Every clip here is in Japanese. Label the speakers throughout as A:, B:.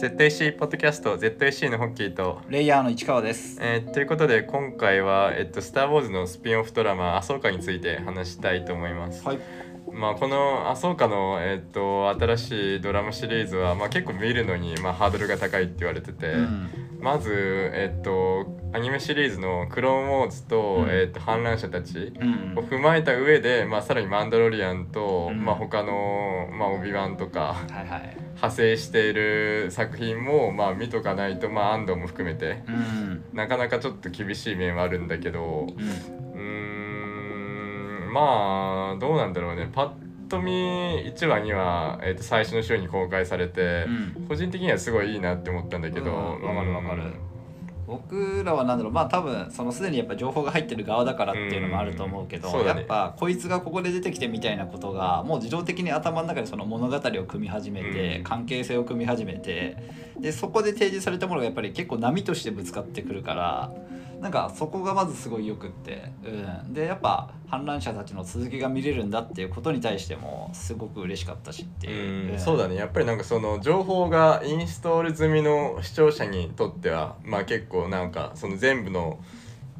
A: ZAC ポッドキャスト ZAC のホッキーと、
B: レイヤーの市川です。
A: えーということで今回は、えっと、スター・ウォーズのスピンオフドラマ「アソーカ」について話したいと思います。
B: はい。
A: まあ、この「アソーカの」えっと、新しいドラマシリーズは、まあ、結構見るのに、まあ、ハードルが高いって言われてて、
B: うん。
A: まず、えっと、アニメシリーズの「クローンウォーズと」
B: うん。
A: えっと、反乱者たち
B: うん
A: を踏まえた上で、まあ、さらに「マンダロリアンと」
B: うん。
A: まあ、他の、まあ、オビワンとか。派生している作品もまあ見とかないとまあ安藤も含めて
B: うん。
A: なかなかちょっと厳しい面はあるんだけど
B: うん。
A: まあどうなんだろうね。パッと見1話には、えー、と最初の週に公開されて、
B: うん。
A: 個人的にはすごいいいなって思ったんだけど
B: うん。わかるわかる。
A: うん
B: 僕らはなんだろうまあ多分そのすでにやっぱ情報が入ってる側だからっていうのもあると思うけど、
A: ね。
B: やっぱこいつがここで出てきてみたいなことがもう自動的に頭の中でその物語を組み始めて、
A: うん。
B: 関係性を組み始めてでそこで提示されたものがやっぱり結構波としてぶつかってくるからなんかそこがまずすごいよくって、うん、でやっぱ反乱者たちの続きが見れるんだっていうことに対してもすごく嬉しかったしっていう、
A: うん。そうだね。やっぱりなんかその情報がインストール済みの視聴者にとってはまあ結構なんかその全部の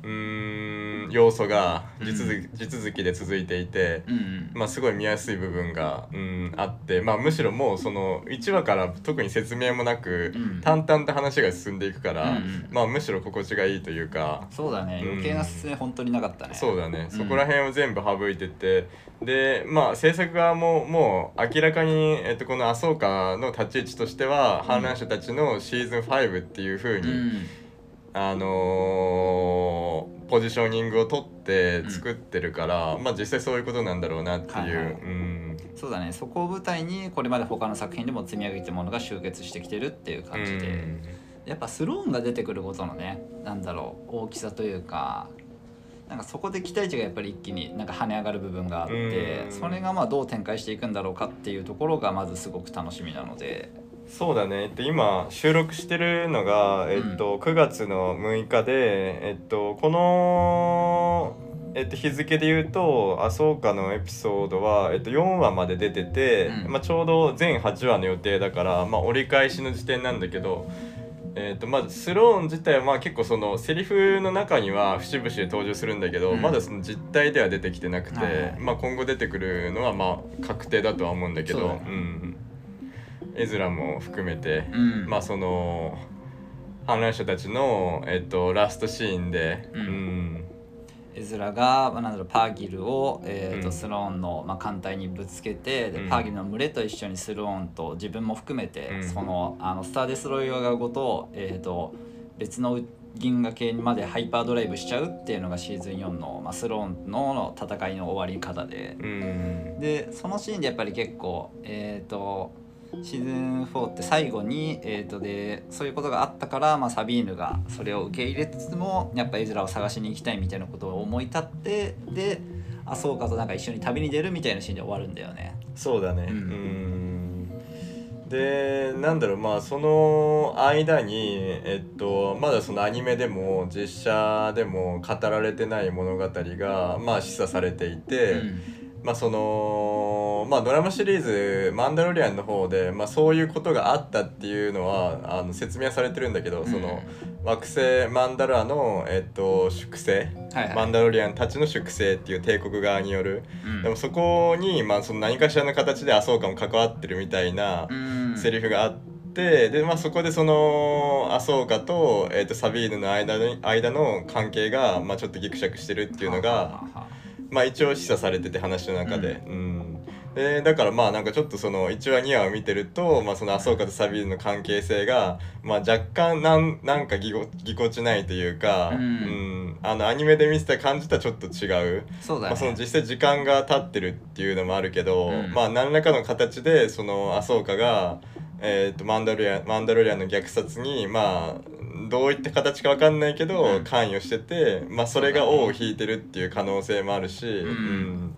A: うーん要素が地続き,、地続きで続いていて、
B: うんうん。
A: まあ、すごい見やすい部分が、うん、あって、まあ、むしろもうその1話から特に説明もなく、
B: うん。
A: 淡々と話が進んでいくから、
B: うんうん。
A: まあ、むしろ心地がいいというか。
B: そうだね。
A: うん。
B: 余計な説明本当になかったね、
A: そうだね、
B: ん。
A: そこら辺を全部省いててでまあ制作側ももう明らかに、えっと、この「アソーカ」の立ち位置としては、反乱者たちのシーズン5っていう風に、
B: うん。
A: あのーポジショニングを取って作ってるから、まあ実際そういうことなんだろうなっていう、
B: はいはい
A: うん。
B: そうだね。そこを舞台にこれまで他の作品でも積み上げてるものが集結してきてるっていう感じで、
A: うん。
B: やっぱスローンが出てくることのねなんだろう大きさというかなんかそこで期待値がやっぱり一気になんか跳ね上がる部分があって
A: うん。
B: それがまあどう展開していくんだろうかっていうところがまずすごく楽しみなので
A: そうだね、えっと、今収録してるのが、えっと9月の6日で、えっと、この、えっと、日付で言うと「アソーカ」のエピソードは、えっと、4話まで出てて、
B: うん。
A: まあ、ちょうど全8話の予定だから、まあ、折り返しの時点なんだけど。えーとまずスローン自体はまあ結構そのセリフの中には節々で登場するんだけど、
B: うん。
A: まだその実態では出てきてなくて、
B: はいはい
A: まあ、今後出てくるのはまあ確定だとは思うんだけど
B: そう
A: うん、エズラも含めて、
B: うん。
A: まあその反乱者たちの、えっと、ラストシーンで、
B: うん。
A: うん。
B: エズラが、まあ、なんだろうパーギルを、えーと
A: うん。
B: スローンの、まあ、艦隊にぶつけてで、
A: うん。
B: パーギルの群れと一緒にスローンと自分も含めて、
A: うん。
B: そのあのスター・デストロイヤーごと,、えー、と別の銀河系までハイパードライブしちゃうっていうのがシーズン4の、まあ、スローンのの戦いの終わり方で。
A: うん。
B: でそのシーンでやっぱり結構えっ、とシーズン4って最後に、えー、とでそういうことがあったから、まあ、サビーヌがそれを受け入れつつもやっぱエズラを探しに行きたいみたいなことを思い立ってでアソーカとなんか一緒に旅に出るみたいなシーンで終わるんだよね。
A: そうだね。
B: う
A: うんん。でなんだろうまあその間にえっとまだそのアニメでも実写でも語られてない物語がまあ示唆されていて、
B: うん。
A: まあそのまあドラマシリーズ「マンダロリアン」の方で、まあ、そういうことがあったっていうのはあの説明はされてるんだけど、その惑星マンダラの、えっと、粛清、
B: はいはい。
A: マンダロリアンたちの粛清っていう帝国側による、
B: うん。
A: でもそこに、まあ、その何かしらの形でアソーカも関わってるみたいな
B: うん。
A: セリフがあって、で、まあ、そこでそのアソーカと,、えっとサビーヌの間の間の関係が、まあ、ちょっとギクシャクしてるっていうのが。
B: はははは。
A: まあ一応示唆されてて話の中で、うんでだからまあなんかちょっとその1話2話を見てると、まあ、そのアソーカとサビーヌの関係性が、まあ、若干なんなんかぎこぎこちないというか、
B: うん。
A: うんあのアニメで見せた感じとはちょっと違う。
B: そうだね、
A: まあ、その実際時間が経ってるっていうのもあるけど、
B: うん。
A: まあ何らかの形でそのアソーカが、えー、とマンダロリアンマンダロリアンの虐殺にまあどういった形かわかんないけど、
B: うん。
A: 関与してて、まあ、それが尾を引いてるっていう可能性もあるし、うん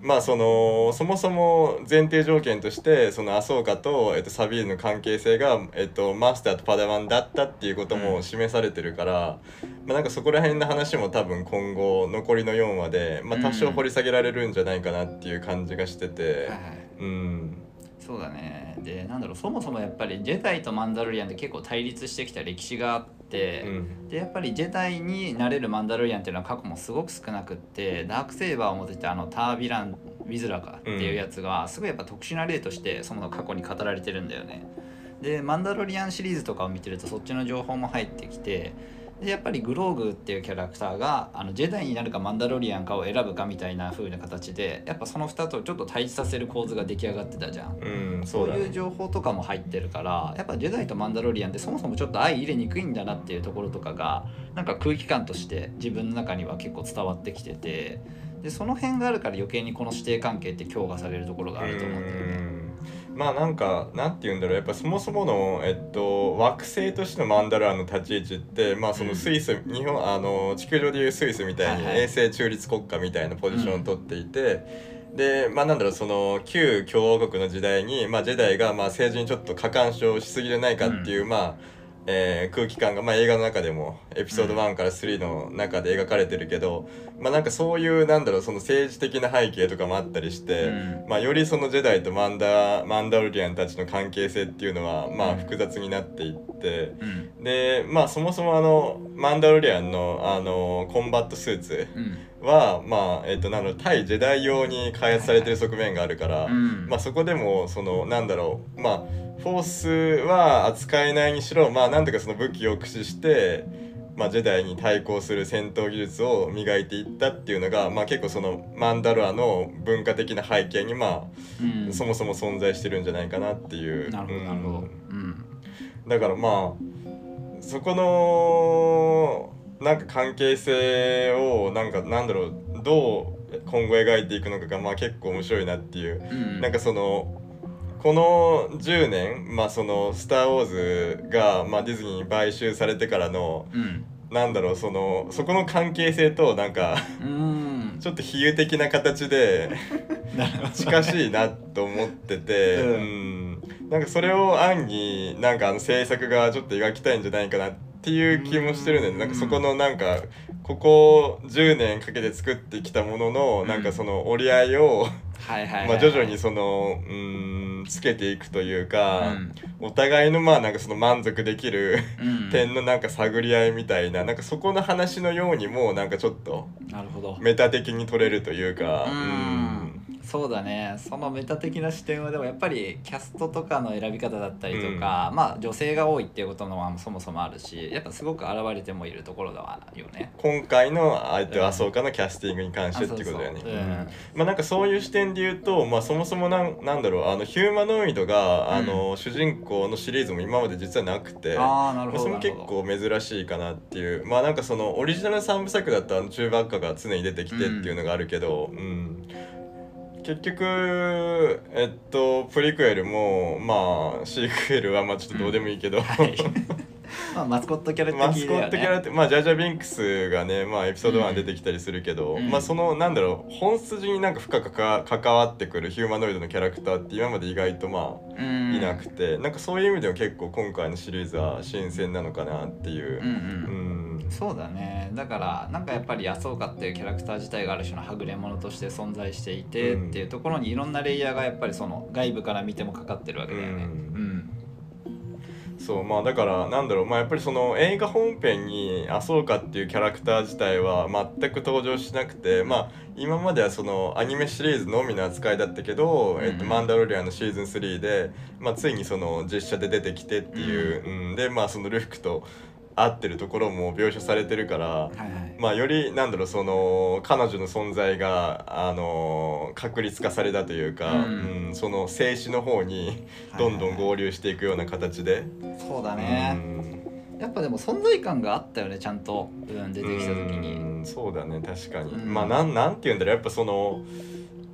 A: まあそのそもそも前提条件としてそのアソーカと、えっと、サビールの関係性が、えっと、マスターとパダワンだったっていうことも示されてるから、まあ、なんかそこら辺の話も多分今後残りの4話で、まあ、多少掘り下げられるんじゃないかなっていう感じがしてて、
B: はいはい。
A: うん、
B: そうだねでなんだろうそもそもやっぱりジェダイとマンダロリアンって結構対立してきた歴史があって、
A: うん。
B: でやっぱりジェダイになれるマンダロリアンっていうのは過去もすごく少なくってダークセイバーを持ってたあのタービラン・ウィズラかっていうやつがすごいやっぱ特殊な例としてその過去に語られてるんだよね。でマンダロリアンシリーズとかを見てるとそっちの情報も入ってきてでやっぱりグローグっていうキャラクターがあのジェダイになるかマンダロリアンかを選ぶかみたいな風な形でやっぱその2つをちょっと対峙させる構図が出来上がってたじゃん
A: うん
B: そ
A: そううだね
B: いう情報とかも入ってるからやっぱジェダイとマンダロリアンってそもそもちょっと相入れにくいんだなっていうところとかがなんか空気感として自分の中には結構伝わってきててでその辺があるから余計にこの師弟関係って強化されるところがあると思うんだよね。
A: うんまあなんかなんて言うんだろう。やっぱそもそもの、えっと、惑星としてのマンダラーの立ち位置ってまあそのスイス、日本あの地球上でいうスイスみたいに
B: はいはい。
A: 衛星中立国家みたいなポジションを取っていて、でまあなんだろうその旧共和国の時代に、まあ、ジェダイがまあ政治にちょっと過干渉しすぎじゃないかっていう、まあえー空気感が、まあ、映画の中でもエピソード1から3の中で描かれてるけど、まあなんかそういうなんだろうその政治的な背景とかもあったりして、
B: うん。
A: まあ、よりそのジェダイとマンダマンダロリアンたちの関係性っていうのはまあ
B: うん。
A: 複雑になっていって
B: うん。
A: でまあそもそもあのマンダロリアンのあのコンバットスーツ
B: うん
A: はまあえっとなんだろう対ジェダイ用に開発されてる側面があるから、
B: うん
A: まあ、そこでもそのなんだろうまあフォースは扱えないにしろまあなんとかその武器を駆使して、まあ、ジェダイに対抗する戦闘技術を磨いていったっていうのが、まあ、結構そのマンダロアの文化的な背景にまあ
B: うん
A: そもそも存在してるんじゃないかなっていう。
B: なるほどなるほど。
A: うん
B: うん
A: だからまあそこのなんか関係性をなんかなんだろうどう今後描いていくのかがまあ結構面白いなっていう。
B: うん。
A: なんかそのこの10年まあその「スター・ウォーズが」まあ、ディズニーに買収されてからの
B: うん。
A: なんだろうそのそこの関係性となんか
B: うん。
A: ちょっと比喩的な形で 近しいなと思ってて、
B: う
A: うん。ん、なんかそれを暗になんかあの制作がちょっと描きたいんじゃないかなっていう気もしてるん。だよねなん。かそこのなんかここ10年かけて作ってきたもののなんかその折り合いを、まあ、徐々にそのうんつけていくというか、
B: うん。
A: お互いのまあなんかその満足できる
B: うん。
A: 点のなんか探り合いみたいななんかそこの話のようにもなんかちょっと
B: なるほど。
A: メタ的に取れるというか。
B: うんそうだね。そのメタ的な視点はでもやっぱりキャストとかの選び方だったりとか、まあ女性が多いっていうことのはそもそもあるしやっぱすごく現れてもいるところだわよね。
A: 今回のあえて
B: うん
A: 麻生家のキャスティングに関してっていうことだよね。まあなんかそういう視点で言うと、まあ、そもそもなんなんだろうあのヒューマノイドが、あの主人公のシリーズも今まで実はなくて。
B: ああなるほど
A: まあそれも結構珍しいかなっていう。まあなんかそのオリジナル3部作だとあの中ばっかが常に出てきてっていうのがあるけど、うん結局えっとプリクエルもまあシークエルはまあちょっとどうでもいいけど、
B: はい。まあマスコットキャラ的ね。
A: マスコットキャラってまあジャージャービンクスがねまあエピソード1
B: うん
A: 出てきたりするけど、
B: うん。
A: まあそのなんだろう本筋になんか深くか関わってくるヒューマノイドのキャラクターって今まで意外とまあ
B: うん。
A: いなくて、なんかそういう意味でも結構今回のシリーズは新鮮なのかなっていう。
B: うんうん。
A: うん。
B: そうだね。だからなんかやっぱり安岡っていうキャラクター自体がある種のはぐれ者として存在していて、
A: うん
B: っていうところにいろんなレイヤーがやっぱりその外部から見てもかかってるわけだよね。
A: うん。
B: うん
A: そうまあだからなんだろうまあやっぱりその映画本編に麻生家っていうキャラクター自体は全く登場しなくてまあ今まではそのアニメシリーズのみの扱いだったけど「えっと、
B: うん
A: マンダロリアン」のシーズン3で、まあ、ついにその実写で出てきてっていう、うん。でまあそのルフクと合ってるところも描写されてるから。
B: はいはい。
A: まあ、よりなんだろうその彼女の存在があの確立化されたというか、
B: うん。
A: うんその静止の方にどんどん合流していくような形で、
B: そうだね、
A: うん。
B: やっぱでも存在感があったよねちゃんと、うん、出てきた時に。
A: うんそうだね確かに、
B: うん。
A: まあなんなんて言うんだろう。やっぱその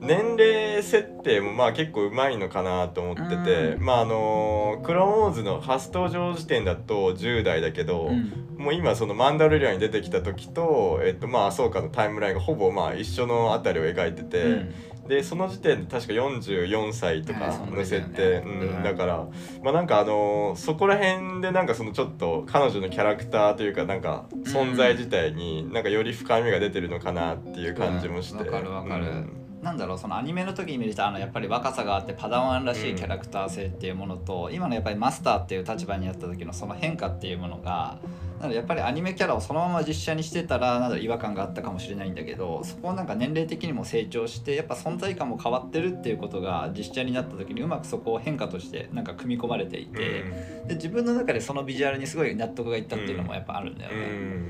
A: 年齢設定もまあ結構うまいのかなと思ってて、
B: うん。
A: まああのクローンウォーズの初登場時点だと10代だけど、
B: うん。
A: もう今そのマンダロリアンに出てきた時と、えっと、まあアソーカのタイムラインがほぼまあ一緒のあたりを描いてて、
B: うん。
A: でその時点で確か44歳とかの設定、
B: ね
A: うん。
B: うん。
A: だからまあなんかあのーそこら辺でなんかそのちょっと彼女のキャラクターというかなんか存在自体になんかより深みが出てるのかなっていう感じもして、
B: うん。わかるわかる。
A: うん
B: なんだろうそのアニメの時に見るとあのやっぱり若さがあってパダワンらしいキャラクター性っていうものと、今のやっぱりマスターっていう立場にあった時のその変化っていうものがなのでやっぱりアニメキャラをそのまま実写にしてたらなんだろう違和感があったかもしれないんだけどそこをなんか年齢的にも成長してやっぱ存在感も変わってるっていうことが実写になった時にうまくそこを変化としてなんか組み込まれていて、で自分の中でそのビジュアルにすごい納得がいったっていうのもやっぱあるんだよね。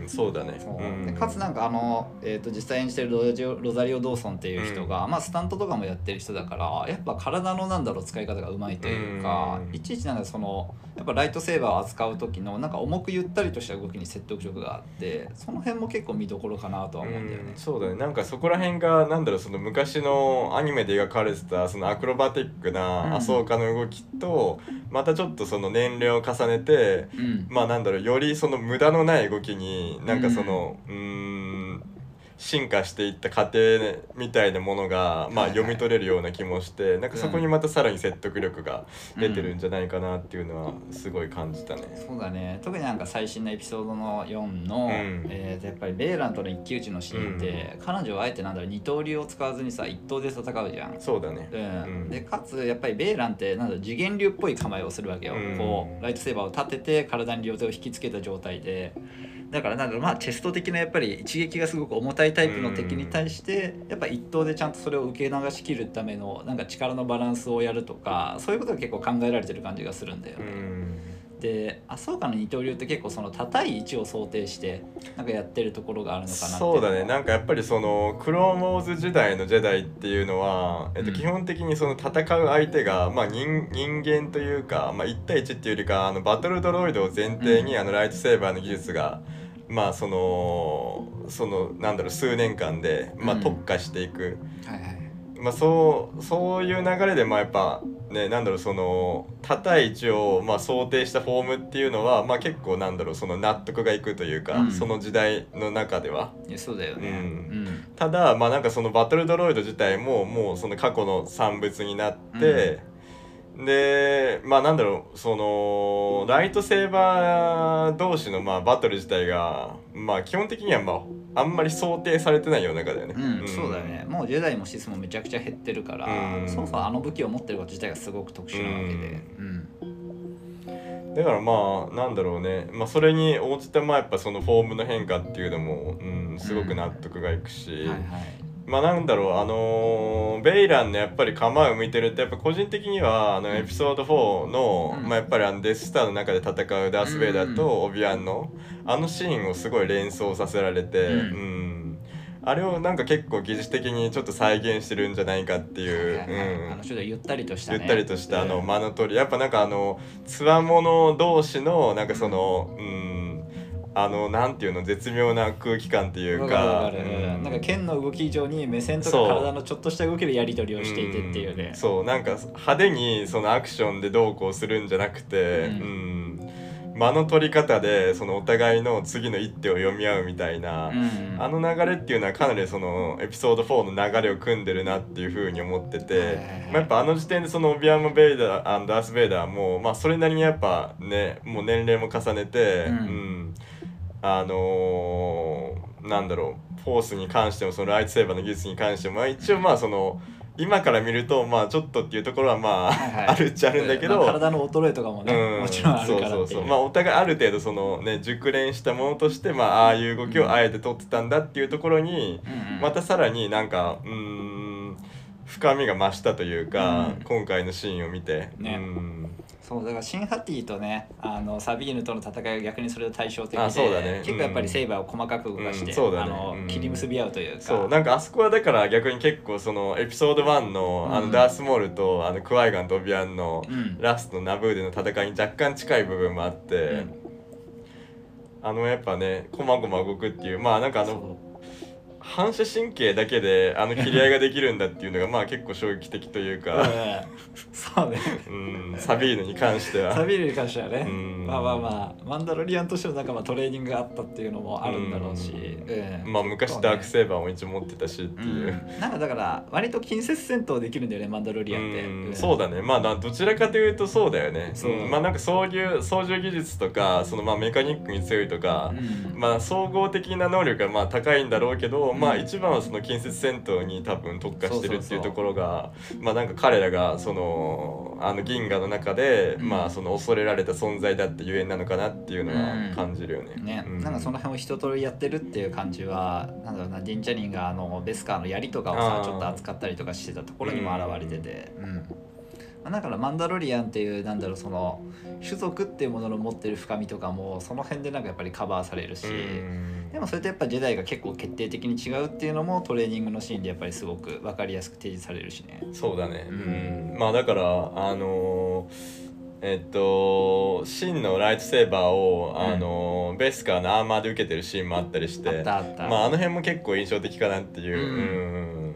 A: うん。そうだね。
B: でかつなんかあの、えー、と実際演じてるロジオロザリオ・ドーソンっていう人が、まあ、スタントとかもやってる人だからやっぱ体のなんだろう使い方がうまいというか、
A: うん。
B: いちいちなんかそのやっぱライトセーバーを扱う時のなんか重くゆったりとした動きに説得力があってその辺も結構見どころかなとは思うんだよね。
A: うん。そうだね。なんかそこら辺がなんだろうその昔のアニメで描かれてたそのアクロバティック
B: うん。
A: なアソーカの動きと、またちょっとその年齢を重ねて
B: うん。
A: まあなんだろうよりその無駄のない動きになんかそのうーん進化していった過程みたいなものが、まあ、読み取れるような気もして、なんかそこにまたさらに説得力が出てるんじゃないかなっていうのはすごい感じたね。
B: そうだね。特になんか最新のエピソードの4の、
A: うん。
B: えーとやっぱりベーランとの一騎打ちのシーンって、彼女はあえてなんだろう二刀流を使わずにさ一刀で戦うじゃん。
A: そうだね。
B: うん。
A: うん。
B: でかつやっぱりベーランってなんだ次元流っぽい構えをするわけよ、
A: うん。
B: こうライトセーバーを立てて体に両手を引きつけた状態でだからなんだろうまあチェスト的なやっぱり一撃がすごく重たいタイプの敵に対して、やっぱ一刀でちゃんとそれを受け流しきるためのなんか力のバランスをやるとかそういうことが結構考えられてる感じがするんだよ
A: う
B: ね。
A: ん。
B: でアソーカの二刀流って結構その高い位置を想定してなんかやってるところがあるのかなって
A: そうだね。なんかやっぱりそのクローンウォーズ時代のジェダイっていうのは、えっと、
B: うん。
A: 基本的にその戦う相手が、まあ、人人間というか、まあ、1対1っていうよりかあのバトルドロイドを前提に、
B: うん。
A: あのライトセーバーの技術がまあそのそのなんだろう数年間で、まあ、
B: うん。
A: 特化していく、
B: はいはい。
A: まあ、そうそういう流れでまあやっぱねなんだろうその高い位置をまあ想定したフォームっていうのは、まあ、結構なんだろうその納得がいくというか、
B: うん。
A: その時代の中では。
B: いやそうだよね。
A: うん。
B: うん。
A: ただまあなんかそのバトルドロイド自体ももうその過去の産物になって、でまあなんだろうそのライトセーバー同士のまあバトル自体がまあ基本的にはまああんまり想定されてないような中だよね。
B: うん、そうだよね。もうジェダイもシスもめちゃくちゃ減ってるから、
A: うん。
B: そもそもあの武器を持ってること自体がすごく特殊なわけで、うん。
A: だからまあなんだろうね、まあ、それに応じてまあやっぱそのフォームの変化っていうのも、うん、すごく納得がいくし、
B: はいはい
A: まあなんだろうあのーベイランのやっぱり構えを見てるとやっぱ個人的にはあのエピソード4の、
B: うん。
A: まあ、やっぱりあのデススターの中で戦うダース・ベイダーとオビアンのあのシーンをすごい連想させられて、
B: うん。
A: うん。あれをなんか結構技術的にちょっと再現してるんじゃないかっていう。
B: はいはいはい。
A: うん。
B: あのちょっとゆったりとした、ね、
A: ゆったりとしたあの
B: うん。
A: 間の通りやっぱなんかあのつわもの同士のなんかそのうんあのなんていうの絶妙な空気感っていう
B: わか
A: うん。
B: なんか剣の動き以上に目線とか体のちょっとした動きでやり取りをしていてっていうね、
A: ん。そうなんか派手にそのアクションでどうこうするんじゃなくて、
B: う
A: うん。間の取り方でそのお互いの次の一手を読み合うみたいな、
B: うん
A: あの流れっていうのはかなりそのエピソード4の流れを組んでるなっていうふうに思ってて、まあ、やっぱあの時点でそのオビアム・ベイダーダース・ベイダーも、まあ、それなりにやっぱねもう年齢も重ねて、
B: うん。
A: うんあのーなんだろうフォースに関してもそのライトセーバーの技術に関しても、まあ、一応まあその今から見るとまあちょっとっていうところはまあ、
B: はいはい。
A: あるっちゃあるんだけど、
B: まあ体の衰えとかもね、
A: うん
B: もちろんあるから
A: そうそうそう。まあお互いある程度そのね熟練したものとしてまあああいう動きをあえて取ってたんだっていうところに、
B: うんうん。
A: またさらになんかうーん深みが増したというか、
B: うん。
A: 今回のシーンを見て、
B: ね。
A: うん
B: そうだからシンハティとねあのサビーヌとの戦いが逆にそれと対照的で
A: あそうだね。
B: 結構やっぱりセイバーを細かく動かして、
A: うんそうだね。
B: あの
A: うん。
B: 切り結び合うというか。
A: そうなんかあそこはだから逆に結構そのエピソード1のあ
B: うん。
A: のダースモールとあのクワイガンとオビアンの
B: うん。
A: ラストのナブーでの戦いに若干近い部分もあって、
B: うん。
A: あのやっぱねこまごま動くっていうまあなんかあの
B: そ
A: 反射神経だけであの切り合いができるんだっていうのが まあ結構衝撃的という
B: う、
A: か、
B: うん。そうね。
A: うん、サビーヌに関しては。
B: サビーヌに関してはね、
A: うん。
B: まあまあまあマンダロリアンとしてのなんかまあトレーニングがあったっていうのもあるんだろうし、うん。
A: まあ昔ダークセーバーも一応持ってたしっていう。
B: うん。なんかだから割と近接戦闘できるんだよねマンダロリアンって、
A: そうだね。まあなどちらかというとそうだよね。まあなんか操縦操縦技術とかそのまあメカニックに強いとか、
B: うん。
A: まあ総合的な能力がまあ高いんだろうけどまあ
B: うん
A: 一番はその近接戦闘に多分特化してるっていうところがまあなんか彼らがそのあの銀河の中で、
B: うん。
A: まあその恐れられた存在だってゆえんなのかなっていうのは感じるよね。
B: ね、
A: うん。
B: なんかその辺を一通りやってるっていう感じはなんだろうなディン・チャニンがあのベスカーの槍とかをさちょっと扱ったりとかしてたところにも現れてて、うんまあだからマンダロリアンっていうなんだろうその種族っていうものの持ってる深みとかもその辺でなんかやっぱりカバーされるし、
A: うん。
B: でもそれとやっぱジェダイが結構決定的に違うっていうのもトレーニングのシーンでやっぱりすごく分かりやすく提示されるしね。
A: そうだね、
B: う
A: うん。まあだからあのーえっと真のライトセーバーを、あのーベスカーのアーマーで受けてるシーンもあったりしてまああの辺も結構印象的かなっていう、
B: うん。
A: うん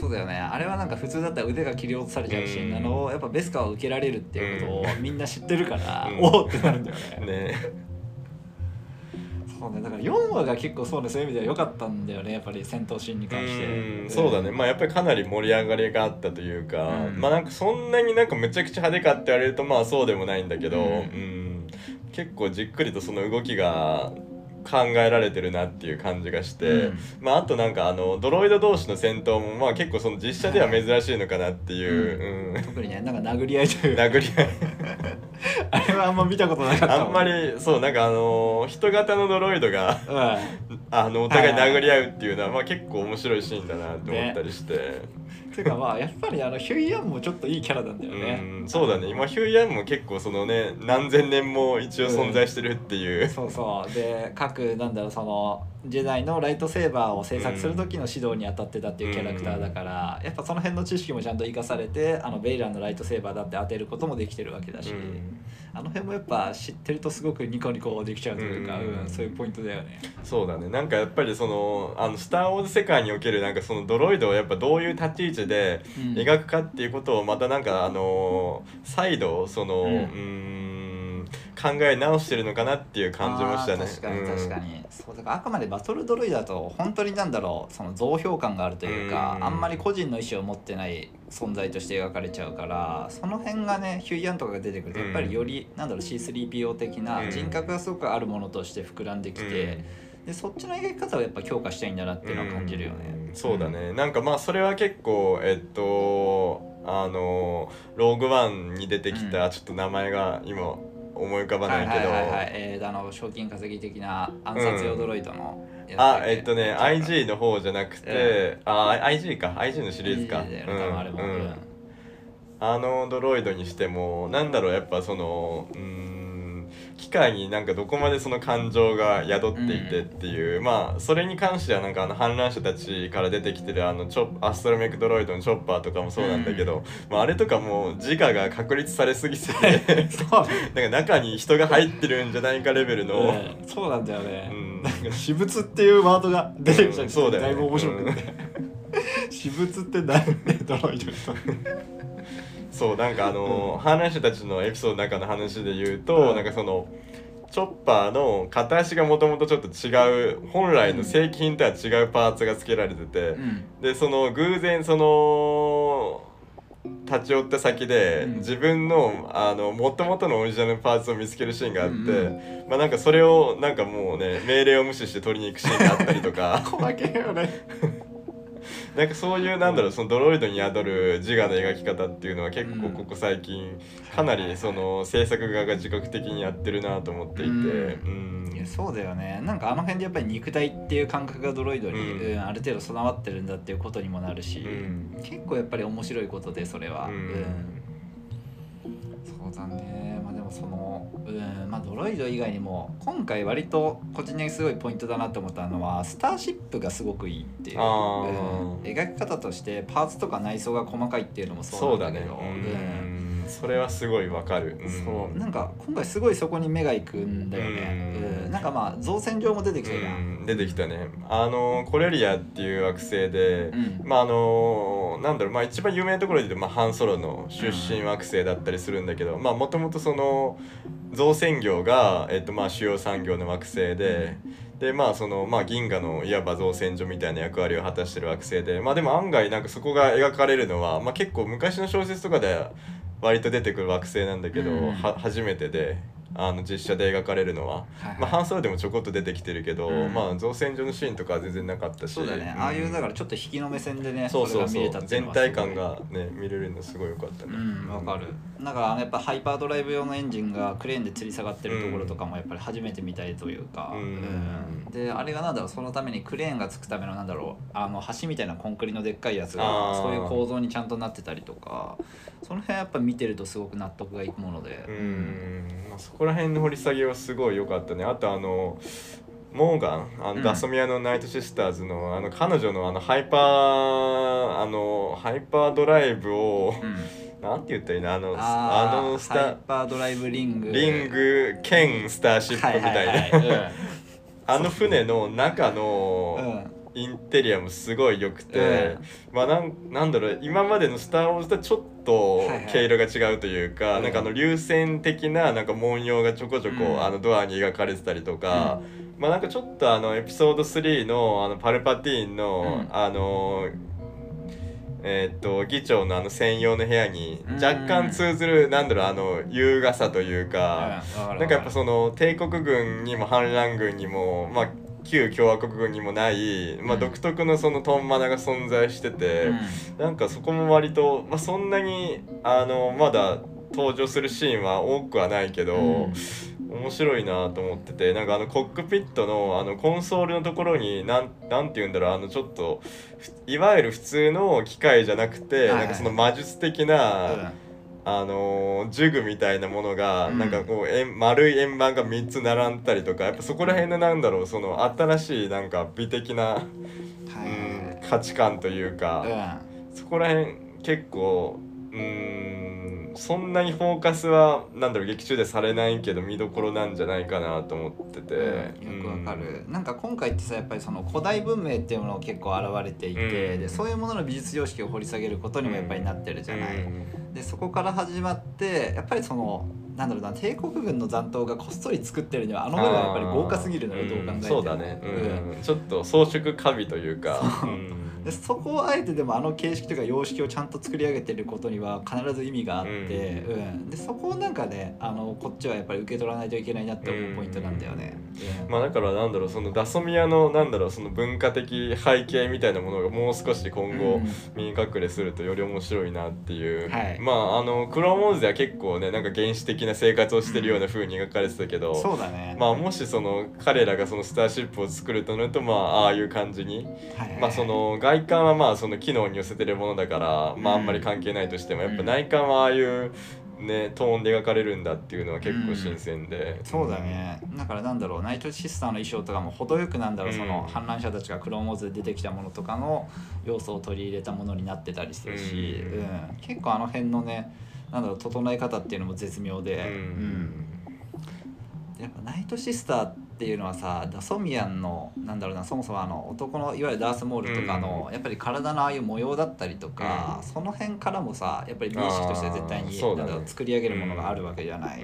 B: そうだよね。あれはなんか普通だったら腕が切り落とされちゃうシーンなのをやっぱベスカーは受けられるっていうことをみんな知ってるから、
A: うん。
B: おおってなるんだよね。
A: ね。
B: そうね。だから4話が結構そうねそういう意味では良かったんだよねやっぱり戦闘シーンに関して。
A: うん。そうだね。まあやっぱりかなり盛り上がりがあったというか、
B: うん。
A: まあなんかそんなになんかめちゃくちゃ派手かって言われるとまあそうでもないんだけど、
B: うん。
A: うん。結構じっくりとその動きが考えられてるなっていう感じがして、
B: うん。
A: まああとなんかあのドロイド同士の戦闘もまあ結構その実写では珍しいのかなっていう、うん。
B: 特にねなんか殴り合いというか。
A: 殴り合い。
B: あれはあんま見たことなかった。
A: あんまりそうなんかあの人型のドロイドが
B: うん。
A: あのお互い殴り合うっていうのは、まあ、結構面白いシーンだなって思ったりして、
B: ていうかまあやっぱりあのヒュイヤンもちょっといいキャラなんだよね。
A: うんそうだね。今ヒューヤンも結構そのね何千年も一応存在してるっていう、
B: そうそう。で各なんだろうそのジェダイのライトセーバーを制作する時の指導に当たってたっていうキャラクターだから、やっぱその辺の知識もちゃんと生かされてあのベイランのライトセーバーだって当てることもできてるわけだし、
A: うん
B: あの辺もやっぱ知ってるとすごくニコニコできちゃうというか、
A: うん
B: うんそういうポイントだよね。
A: そうだね。なんかやっぱりそのあの「スター・ウォーズ」世界におけるなんかそのドロイドをやっぱどういう立ち位置で
B: うん。
A: 描くかっていうことをまたなんかあの再度その
B: う
A: ん考え直してるのかなっていう感じもしたね。
B: 確かに確か
A: うん
B: に、そうだからあくまでバトルドロイドだと本当になんだろうその増票感があるというか、
A: うん。
B: あんまり個人の意思を持ってない存在として描かれちゃうからその辺がねヒューイアンとかが出てくるとやっぱりより、なんだろう C3PO 的な
A: うん。
B: 人格がすごくあるものとして膨らんできて、でそっちの描き方をやっぱ強化したいんだなっていうのは感じるよね。
A: うん。そうだね、なんかまあそれは結構えっとあのローグワンに出てきた、
B: うん。
A: ちょっと名前が今思い浮かば
B: はい
A: ないけど、
B: はいはいはい、えーあの賞金稼ぎ的な暗殺用ドロイドのやつだ
A: あえっとね IG の方じゃなくて、あ IG か。IG のシリーズか、うん。
B: うん。
A: あのドロイドにしてもなんだろうやっぱそのうーん機械になんかどこまでその感情が宿っていてっていう、まあそれに関してはなんかあの反乱者たちから出てきてるあのチョッアストロメクドロイドのチョッパーとかもそうなんだけど、まあ、あれとかもう自我が確立されすぎて なんか中に人が入ってるんじゃないかレベルの、
B: うんそうなんだよね、
A: うん。
B: なんか私物っていうワードが出てきちゃ
A: うんそうだよね。
B: だいぶ面白くて、私物って何でドロイドと
A: そうなんかあの反乱者たちのエピソードの中の話で言うと、
B: うん。
A: なんかそのチョッパーの片足がもともとちょっと違う本来の正規品とは違うパーツが付けられてて、
B: うん。
A: でその偶然その立ち寄った先で、
B: うん。
A: 自分のあの元々のオリジナルのパーツを見つけるシーンがあって、
B: うん。
A: まあなんかそれをなんかもうね命令を無視して取りに行くシーンがあったりとか。
B: 細けえよね
A: なんかそういうなんだろうそのドロイドに宿る自我の描き方っていうのは結構
B: うん。
A: ここ最近かなりその制作側が自覚的にやってるなと思っていて、
B: うん。
A: うん。
B: いやそうだよね。なんかあの辺でやっぱり肉体っていう感覚がドロイドに、
A: うん。
B: うんある程度備わってるんだっていうことにもなるし、
A: うん。
B: 結構やっぱり面白いことでそれは、
A: うん。
B: そうだねそのうんまあドロイド以外にも今回割と個人的にすごいポイントだなと思ったのはスターシップがすごくいいっていう、うん描き方としてパーツとか内装が細かいっていうのもそ
A: そううだね
B: なんだけど、
A: うんそれはすごいわかる、う。ん。
B: そうなんか今回すごいそこに目がいくんだよね、
A: うん。
B: うん。なんかまあ造船場も出てきた。じゃん、
A: うん。出てきたね。あのコレリアっていう惑星で、
B: うん。
A: まああのなんだろうまあ一番有名なところで言うと、まあ、ハンソロの出身惑星だったりするんだけどまあもともとその造船業が、えっとまあ、主要産業の惑星で。でまあそのまあ銀河のいわば造船所みたいな役割を果たしてる惑星でまあでも案外なんかそこが描かれるのは、まあ、結構昔の小説とかでは割と出てくる惑星なんだけど、
B: うん
A: は初めてであの実写で描かれるのは、
B: はいはい。
A: まあ、半ソロでもちょこっと出てきてるけど、
B: うん。
A: まあ造船所のシーンとかは全然なかったし。
B: そうだよね、
A: ん
B: ああいうだからちょっと引きの目線でね
A: そうそうそう。
B: れたっていうの
A: 全体感がね見れるのすごい良かったね。
B: うんわかる。だからあのやっぱハイパードライブ用のエンジンがクレーンで吊り下がってるところとかもやっぱり初めて見たいというか、
A: うん。
B: うん。であれがなんだろうそのためにクレーンがつくためのなんだろうあの橋みたいなコンクリのでっかいやつがそういう構造にちゃんとなってたりとか。その辺やっぱ見てるとすごく納得がいくもので、
A: うん、まあ、そこら辺の掘り下げはすごい良かったね。あとあのモーガンあ
B: うん。
A: のダソミアのナイトシスターズのあの彼女のあのハイパーあのハイパードライブを
B: うん。
A: なんて言ったらいいの？あの
B: あ
A: のス
B: ハイ
A: タ
B: パードライブリング。
A: リング兼スターシップみたいな、あの船の中
B: うん。
A: のインテリアもすごい良くて、
B: うん
A: まあなんなんだろう今までの「スター・ウォーズ」とはちょっと
B: はいはい。
A: 毛色が違うというか、
B: うん。
A: なんかあの流線的ななんか文様がちょこちょこ、
B: うん。
A: あのドアに描かれてたりとか、まあなんかちょっとあのエピソード3のあのパルパティーンの、
B: うん。
A: あのえーっと議長のあの専用の部屋に若干通ずる、なんだろうあの優雅さというか、なんかやっぱその帝国軍にも反乱軍にもまあ旧共和国軍にもない、まあ、
B: うん
A: 独特のそのトンマナが存在してて、なんかそこも割と、まあ、そんなにあのまだ登場するシーンは多くはないけど、
B: うん。
A: 面白いなと思っててなんかあのコックピットのあのコンソールのところになんなんて言うんだろうあのちょっとふいわゆる普通の機械じゃなくて、
B: はいはい。
A: なんかその魔術的な、あのージグみたいなものが、
B: うん。
A: なんかこう円丸い円盤が3つ並んだりとかやっぱそこら辺のなんだろうその新しいなんか美的な、
B: はい。
A: うん、価値観というか、
B: うん。
A: そこら辺結構うーんそんなにフォーカスはなんだろう劇中でされないけど見どころなんじゃないかなと思ってて、
B: よくわかる、なんか今回ってさやっぱりその古代文明っていうものが結構現れていて、
A: うん。
B: でそういうものの美術様式を掘り下げることにもやっぱりなってるじゃない、
A: うん。
B: でそこから始まってやっぱりそのなんだろうな帝国軍の残党がこっそり作ってるにはあの部分はやっぱり豪華すぎるのよどう考えても、
A: んそうだね、
B: うん
A: うんちょっと装飾過敏というか。
B: そう。
A: うん。
B: でそこをあえてでもあの形式とか様式をちゃんと作り上げてることには必ず意味があって、うん。でそこをなんかねあのこっちはやっぱり受け取らないといけないなって思うポイントなんだよね。うん
A: まあだからなんだろうそのダソミアのなんだろうその文化的背景みたいなものがもう少し今後
B: うん。
A: 見隠れするとより面白いなっていう、
B: はい。
A: まああのクローンズでは結構ねなんか原始的な生活をしてるような風に描かれてたけど、
B: そうだね、
A: まあもしその彼らがそのスターシップを作るとなるとまあああいう感じに。まあその外観はまあその機能に寄せてるものだからまああんまり関係ないとしてもやっぱ内観はああいうねトーンで描かれるんだっていうのは結構新鮮で、
B: そうだね。だからなんだろうナイトシスターの衣装とかも程よくなんだろう、
A: うん。
B: その反乱者たちがクローンウォーズで出てきたものとかの要素を取り入れたものになってたりするし、
A: うん
B: うん結構あの辺のねなんだろう整え方っていうのも絶妙で、
A: うん。
B: うん。やっぱナイトシスターっていうのはさダソミアンのなんだろうなそもそもあの男のいわゆるダースモールとかの、やっぱり体のああいう模様だったりとか、
A: うん。
B: その辺からもさやっぱり美意識として絶対に
A: だね
B: なんだろう作り上げるものがあるわけじゃない。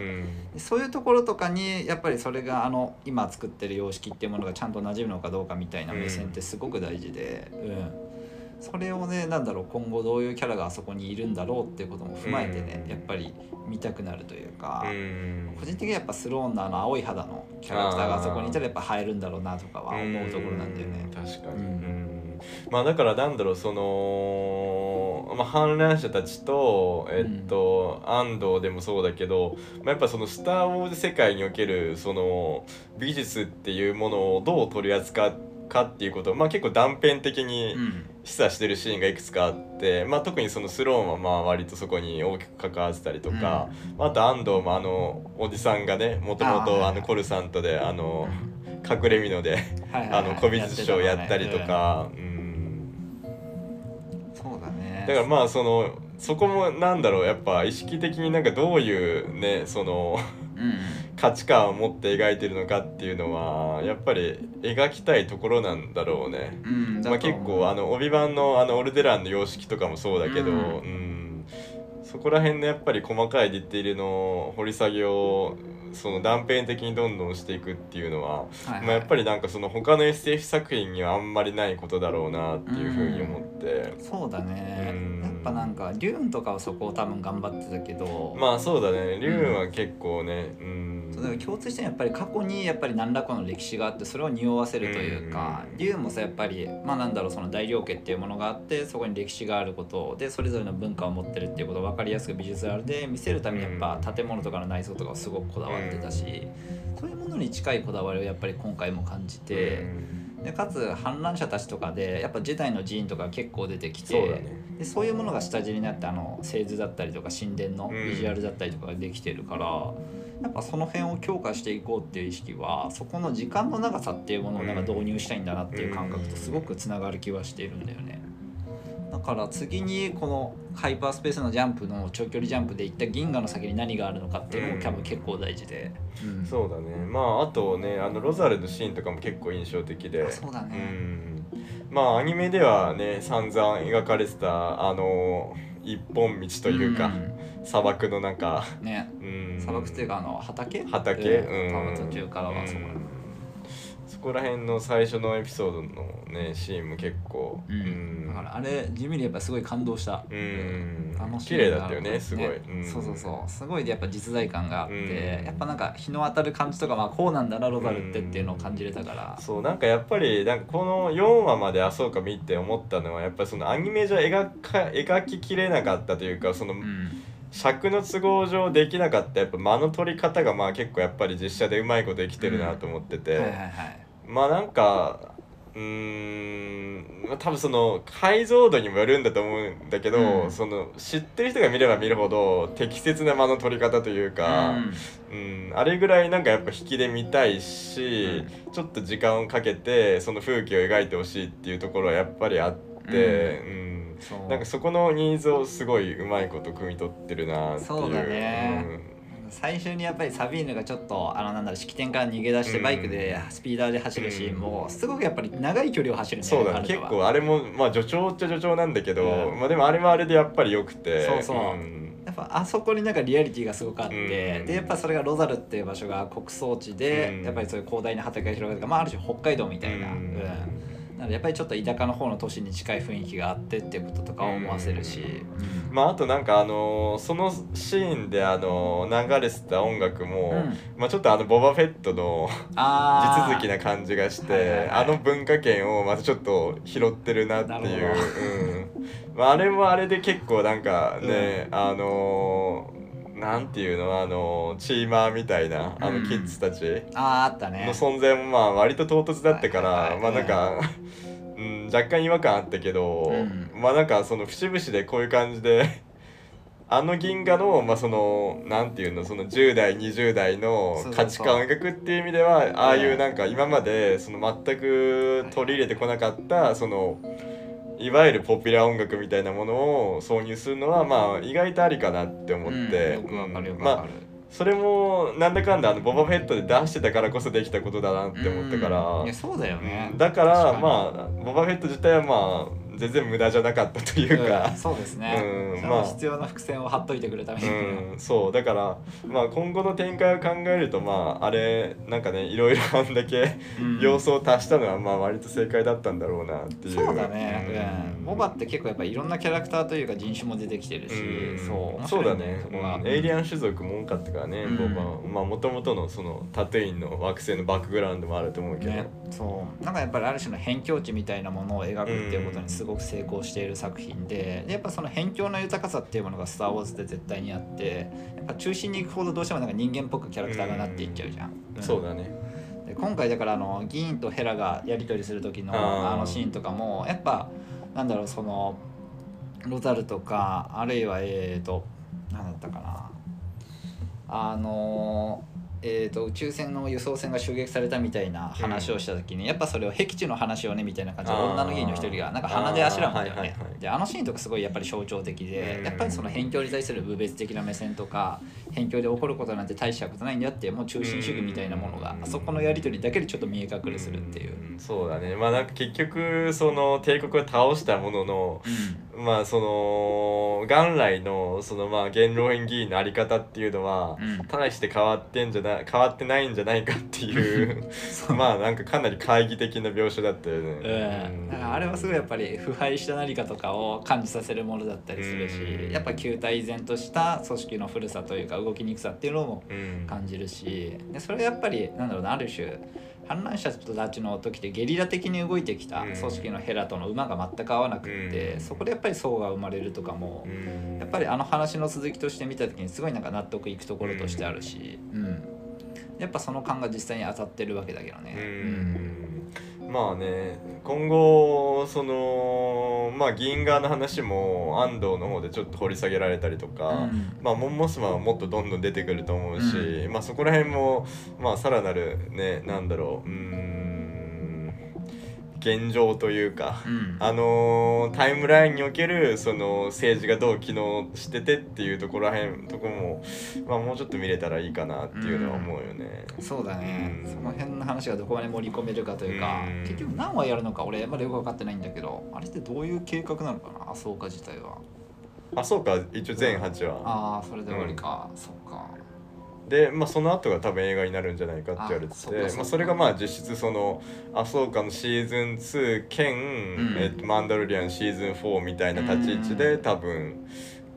B: そういうところとかにやっぱりそれがあの今作ってる様式っていうものがちゃんと馴染むのかどうかみたいな目線ってすごく大事で、うんそれをねなんだろう今後どういうキャラがあそこにいるんだろうっていうことも踏まえてね、
A: うん。
B: やっぱり見たくなるというか、
A: うん。
B: 個人的にはやっぱスローンのあの青い肌のキャラクターがあそこにいたらやっぱ映えるんだろうなとかは思うところなんだよね。
A: うん。確かに、
B: うん。
A: うん。まあだからなんだろうその、まあ、反乱者たちとえっと、安藤でもそうだけど、まあ、やっぱその「スター・ウォーズ」世界におけるその美術っていうものをどう取り扱うかっていうことを、まあ、結構断片的に
B: うん
A: 示唆してるシーンがいくつかあって、まあ、特にそのスローンはまあ割とそこに大きく関わってたりとか、あと安藤もあのおじさんがねもともとあのコルサントであの隠れ蓑であの古美術賞やったりとか、うん、
B: うん。そうだね。
A: だからまあそのそこもなんだろうやっぱ意識的になんかどういうねその
B: うん
A: 価値観を持って描いてるのかっていうのはやっぱり描きたいところなんだろうね。
B: うん
A: まあ、結構あの帯番のあのオルデランの様式とかもそうだけど、
B: うん。
A: うん。そこら辺のやっぱり細かいディテールの掘り下げをその断片的にどんどんしていくっていうのは、
B: はいはい。
A: まあ、やっぱりなんかその他の SF 作品にはあんまりないことだろうなっていうふうに思って、
B: そうだね。
A: うん。
B: やっぱなんかデューンとかはそこを多分頑張ってたけど。
A: まあそうだね。リュウンは結構ねうん、
B: そうだから共通してやっぱり過去にやっぱり何らかの歴史があってそれを匂わせるというか、
A: うん。
B: 竜もさやっぱりまあなんだろうその大領家っていうものがあってそこに歴史があることでそれぞれの文化を持ってるっていうことを分かりやすく美術ある。で見せるためにやっぱ建物とかの内装とかをすごくこだわってたし、そういうものに近いこだわりをやっぱり今回も感じて。でかつ反乱者たちとかでやっぱジェダイの寺院とか結構出てきて
A: そうだね
B: でそういうものが下地になってあの製図だったりとか神殿の
A: うん
B: ビジュアルだったりとかができてるから、やっぱその辺を強化していこうっていう意識はそこの時間の長さっていうものをなんか導入したいんだなっていう感覚とすごくつながる気はしているんだよね。だから次にこのハイパースペースのジャンプの長距離ジャンプでいった銀河の先に何があるのかっていうのも多分結構大事で、うん。
A: そうだね。まああとねあのロザルのシーンとかも結構印象的で。
B: あそうだね。
A: ん。まあアニメではね散々描かれてたあの一本道というか、砂漠の中。
B: うんね。
A: うん。
B: 砂漠っていうかあの畑？
A: 畑。
B: うん。途中からはそうだね。
A: うんそこら辺の最初のエピソードのねシーンも結構
B: うん。だからあれ地味にやっぱすごい感動した。
A: うん。
B: あのシ
A: 綺麗だったよねすごい、うん。
B: そうそうそう。すごいやっぱ実在感があって、
A: うん。
B: やっぱなんか日の当たる感じとかまあこうなんだなロザルってっていうのを感じれたから、
A: そうなんかやっぱりなんかこの4話まであそうか見て思ったのはやっぱりそのアニメじゃ描か描ききれなかったというかその
B: うん。
A: 尺の都合上できなかったやっぱ間の取り方がまあ結構やっぱり実写でうまいことできてるなと思ってて、
B: はいはいはい
A: まあなんかうーんまあ多分その解像度にもよるんだと思うんだけど、
B: うん。
A: その知ってる人が見れば見るほど適切な間の取り方というか、うん。あれぐらいなんかやっぱ引きで見たいし、ちょっと時間をかけてその風景を描いてほしいっていうところはやっぱりあって、うん。なんかそこのニーズをすごいうまいこと汲み取ってるなっていう。
B: そうだね最初にやっぱりサビーヌがちょっとあのなんだろう式典から逃げ出して
A: うん。
B: バイクでスピーダーで走るシーンもすごくやっぱり長い距離を走るんだ
A: そうだね。
B: よ彼女は。
A: 結構あれもまあ助長っちゃ助長なんだけど、
B: うん。
A: まあでもあれもあれでやっぱり良くて。
B: そうそう。ん。やっぱあそこになんかリアリティがすごくあって、
A: うん。
B: でやっぱそれがロザルっていう場所が穀倉地で、
A: うん。
B: やっぱりそういう広大な畑が広がってるまあある種北海道みたいな、
A: う
B: うんんなのでやっぱりちょっと田舎の方の都市に近い雰囲気があってっていうこととかを思わせるし、うん。
A: まああとなんかあのーそのシーンであのー流れてた音楽も、
B: うん。
A: まあちょっとあのボバフェットの 地続きな感じがして、
B: はいはいはい。
A: あの文化圏をまたちょっと拾ってるなって
B: な
A: いううん。まあ、あれもあれで結構なんかね、あのーなんていうのあのーチーマーみたいなあ
B: うん。
A: のキッズたち。
B: あーあったね。
A: の存在もまあ割と唐突だったから、まあなんか、うん、若干違和感あったけど、
B: うん。
A: まあなんかその節々でこういう感じで あの銀河のまあそのなんていうのその10代20代の価値観を描くっていう意味ではああいうなんか今までその全く取り入れてこなかったそのいわゆるポピュラー音楽みたいなものを挿入するのはまあ意外とありかなって思って、まあそれもなんだかんだあのボバフェットで出してたからこそできたことだなって思ったから、
B: うん。いやそうだよね、
A: うん。だからまあボバフェット自体はまあ全然無駄じゃなかったというか。
B: うん、そうですね、
A: うん。まあ。
B: 必要な伏線を貼っといてくれたみたい。な、
A: うん、そう。だからまあ今後の展開を考えるとまああれなんかねいろいろ あんだけ
B: うん。
A: 要素を足したのはまあ割と正解だったんだろうなっていう。
B: そうだね、
A: うん。
B: うんボバって結構やっぱいろんなキャラクターというか人種も出てきてるし、
A: うん。
B: そう。面
A: そうだね。
B: そこが、
A: うん。エイリアン種族も多かったからね、
B: うん。
A: まあもともとのそのタトゥインの惑星のバックグラウンドもあると思うけど、
B: ね、そう。なんかやっぱりある種の辺境地みたいなものを描くっていうことにすごく成功している作品ででやっぱその辺境の豊かさっていうものが「スター・ウォーズ」で絶対にあってやっぱ中心に行くほどどうしてもなんか人間っぽくキャラクターがなっていっちゃうじゃん。ん。
A: そうだね。
B: で今回だからあの議員とヘラがやり取りする時の
A: あ
B: のシーンとかもやっぱなんだろうそのロザルとかあるいはえっ、と何だったかな。あのえー、と宇宙船の輸送船が襲撃されたみたいな話をした時に、やっぱそれを僻地の話をねみたいな感じで女の議員の一人がなんか鼻であしらうんだよね、
A: はいはいはい
B: であのシーンとかすごいやっぱり象徴的で、
A: うん。
B: やっぱりその辺境に対する部別的な目線とか辺境で起こることなんて大したことないんだってもう中心主義みたいなものが、
A: うん。
B: あそこのやり取りだけでちょっと見え隠れするっていう。
A: ん。そうだね。まあなんか結局その帝国を倒したもののまあその元来のそのまあ元老院議員のあり方っていうのは、
B: うん。
A: 大して変わってんじゃな変わってないんじゃないかっていうまあなんかかなり懐疑的な描写だったよね。
B: うん、だからあれはすごいやっぱり腐敗した何かとかを感じさせるものだったりするし、
A: うん。
B: やっぱ旧体依然とした組織の古さというか動きにくさっていうのも
A: うん。
B: 感じるしでそれがやっぱりなんだろうなある種反乱者たちの時ってゲリラ的に動いてきた
A: うん。
B: 組織のヘラとの馬が全く合わなくって、
A: うん。
B: そこでやっぱり層が生まれるとかも、
A: うん。
B: やっぱりあの話の続きとして見た時にすごいなんか納得いくところとしてあるし、うんやっぱその感が実際に当たってるわけだけどね。
A: うん。まあね今後そのまあ議員側の話も安藤の方でちょっと掘り下げられたりとか、
B: うん。
A: まあモンモスマンはもっとどんどん出てくると思うし、
B: う
A: まあそこら辺もまあさらなるねなんだろううーん現状というか、
B: うん。
A: あのータイムラインにおけるその政治がどう機能しててっていうところらへんとこも、まあ、もうちょっと見れたらいいかなっていうのは思うよね。
B: そうだね、
A: うん。
B: その辺の話がどこまで盛り込めるかというか、
A: うん。
B: 結局何話やるのか俺まだよく分かってないんだけどあれってどういう計画なのかな？麻生家自体は。
A: あそうか。一応全8話。
B: ああそれで終わりか、そうか
A: で、まあ、その後が多分映画になるんじゃないかって言われててまあ、それがまあ実質その「アソーカ」のシーズン2兼、
B: ん。
A: えっと、マンダロリアンシーズン4みたいな立ち位置で
B: うん。
A: 多分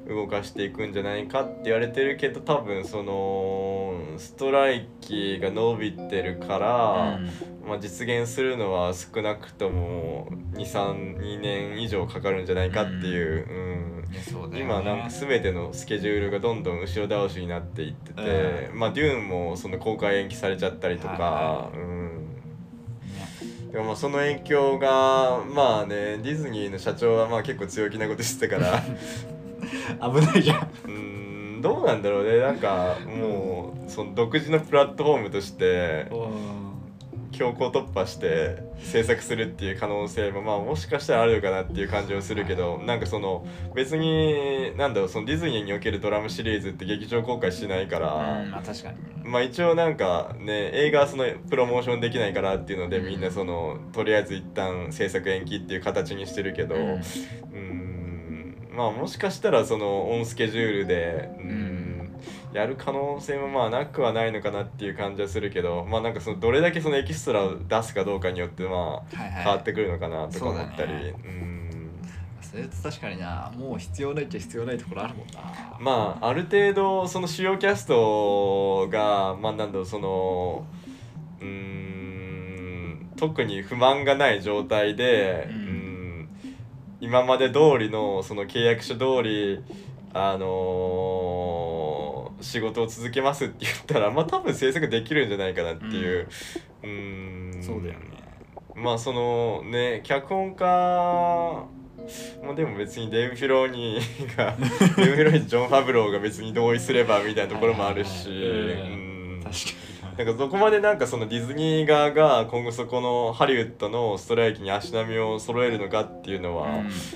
A: 動かしていくんじゃないかって言われてるけど多分そのストライキが伸びてるから、
B: うん。
A: まあ、実現するのは少なくとも232年以上かかるんじゃないかっていう。うん。
B: うだよね。
A: 今なんか全てのスケジュールがどんどん後ろ倒しになっていってて、まあデューンもその公開延期されちゃったりとか、
B: は
A: うん。
B: ね
A: でもまあその影響がまあねディズニーの社長はまあ結構強気なことしてたから
B: 危ないじゃん。
A: うんどうなんだろうね。なんかもうその独自のプラットフォームとして強行突破して制作するっていう可能性もまあもしかしたらあるのかなっていう感じはするけどなんかその別になんだろうそのディズニーにおけるドラムシリーズって劇場公開しないから、
B: うんまあ確かに。
A: まあ一応なんかね映画はそのプロモーションできないからっていうのでみんなそのとりあえず一旦制作延期っていう形にしてるけど
B: うん
A: まあもしかしたらそのオンスケジュールでうーん。やる可能性もまあなくはないのかなっていう感じはするけどまあなんかそのどれだけそのエキストラを出すかどうかによってまあ変わってくるのかなとか思ったり
B: そう
A: ん。
B: それと確かになもう必要ないっちゃ必要ないところあるもんな。
A: まあある程度その主要キャストがまあなんだろうそのうーん特に不満がない状態で、今まで通りのその契約書通りあのー仕事を続けますって言ったらまあ多分制作できるんじゃないかなっていう、うーん。
B: そうだよね。
A: まあそのね脚本家まあでも別にデーブ・フィローニーが デーブ・フィローニーとジョン・ファブローが別に同意すればみたいなところもあるし。
B: 確か
A: なんかどこまでなんかそのディズニー側が今後そこのハリウッドのストライキに足並みを揃えるのかっていうのは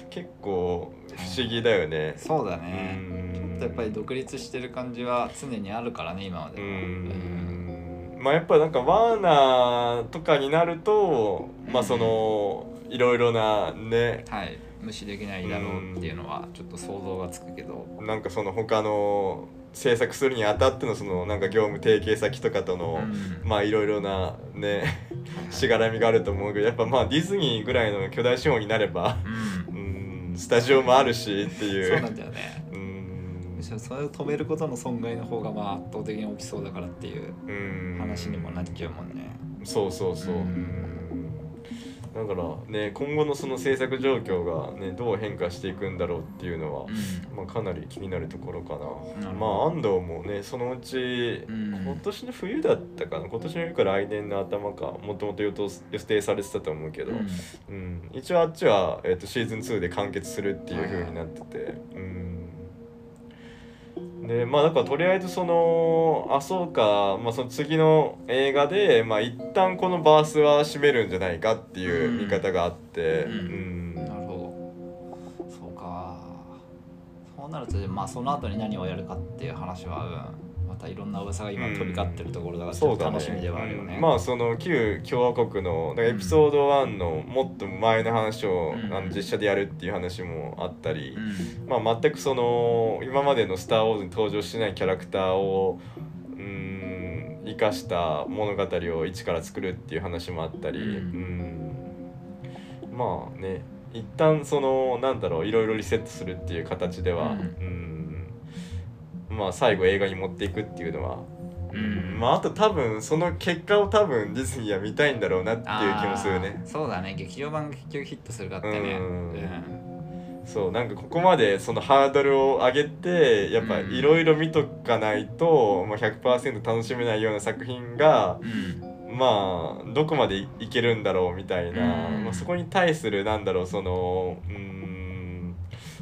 A: 結構不思議だよね。
B: そうだ
A: う
B: ね
A: ん
B: やっぱり独立してる感じは常にあるからね今まで
A: う
B: は
A: ん。まあやっぱなんかワーナーとかになるとまあそのいろいろなね
B: はい。無視できないだろうっていうのはちょっと想像がつくけど。
A: なんかその他の制作するにあたってのそのなんか業務提携先とかとの、
B: うん。
A: まあいろいろなねしがらみがあると思うけどやっぱまあディズニーぐらいの巨大資本になれば
B: うん。
A: うんスタジオもあるしっていう。
B: そうなんだよね。
A: うん。
B: むしろそれを止めることの損害の方がまあ圧倒的に大きそうだからっていう
A: うん。
B: 話にもなっちゃうもんね。
A: そうそうそう、
B: うん
A: うんだからね今後のその制作状況がねどう変化していくんだろうっていうのは、
B: うん。
A: まあ、かなり気になるところかな。まあ安藤もねそのうち、
B: うん。
A: 今年の冬だったかな。今年の冬か来年の頭かもともと予定予定されてたと思うけど、
B: うん。
A: うん。一応あっちは、えー、とシーズン2で完結するっていう風になってて、うんでまあだからとりあえずそのあそうか、まあ、その次の映画でまあ一旦このバースは締めるんじゃないかっていう見方があって、
B: うん。
A: うん。
B: なるほど。そうか。そうなるとまあその後に何をやるかっていう話は、う。んまあ、たいろんな噂が今飛び交ってるところだから楽しみではあるよね。
A: うん。まあその旧共和国のエピソード1のもっと前の話を、
B: うん。
A: あの実写でやるっていう話もあったり、
B: うん。
A: まあ全くその今までの「スター・ウォーズ」に登場しないキャラクターをうーん生かした物語を一から作るっていう話もあったり、
B: うん。
A: うん。まあね一旦そのなんだろういろいろリセットするっていう形では、
B: うん。
A: うんまあ最後映画に持っていくっていうのは
B: うん。
A: まああと多分その結果を多分ディズニーは見たいんだろうなっていう気もするね。
B: そうだね。劇場版が結局ヒットするかってね。
A: うん。
B: うん。
A: そうなんかここまでそのハードルを上げてやっぱいろいろ見とかないと、まあ、100%楽しめないような作品が
B: うん。
A: まあどこまでいいけるんだろうみたいな、
B: うん。
A: まあ、そこに対するなんだろうそのうーん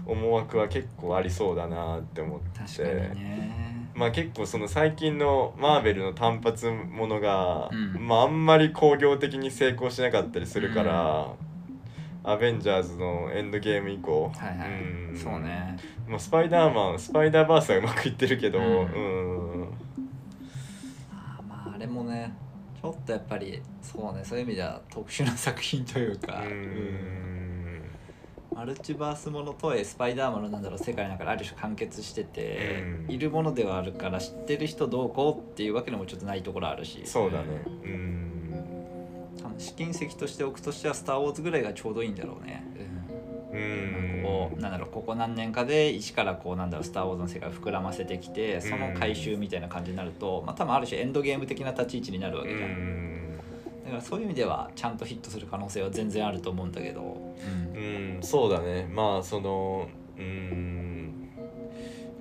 A: 思惑は結構ありそうだなって思って。
B: ね。
A: まあ結構その最近のマーベルの単発ものが、
B: うん。
A: まああんまり興行的に成功しなかったりするから、アベンジャーズのエンドゲーム以降、
B: はいはい。
A: うん。
B: そうね。
A: まあ、スパイダーマンスパイダーバースはうまくいってるけど、
B: う
A: うん。ん
B: あーまああれもねちょっとやっぱりそうねそういう意味では特殊な作品というか、
A: うん
B: マルチバースものとはスパイダーマンのなんだろう世界の中である種完結してて、
A: うん。
B: いるものではあるから知ってる人どうこうっていうわけでもちょっとないところあるし。
A: そうだね。うん。
B: 試金石としておくとしては「スター・ウォーズ」ぐらいがちょうどいいんだろうね、
A: う
B: うん。
A: ん
B: こうなんだろうここ何年かで一からこうなんだろう「スター・ウォーズ」の世界を膨らませてきてその回収みたいな感じになると、まあ多分ある種エンドゲーム的な立ち位置になるわ
A: う
B: けじゃん、
A: ん
B: だからそういう意味ではちゃんとヒットする可能性は全然あると思うんだけど、
A: うん。そうだね。まあそのうん。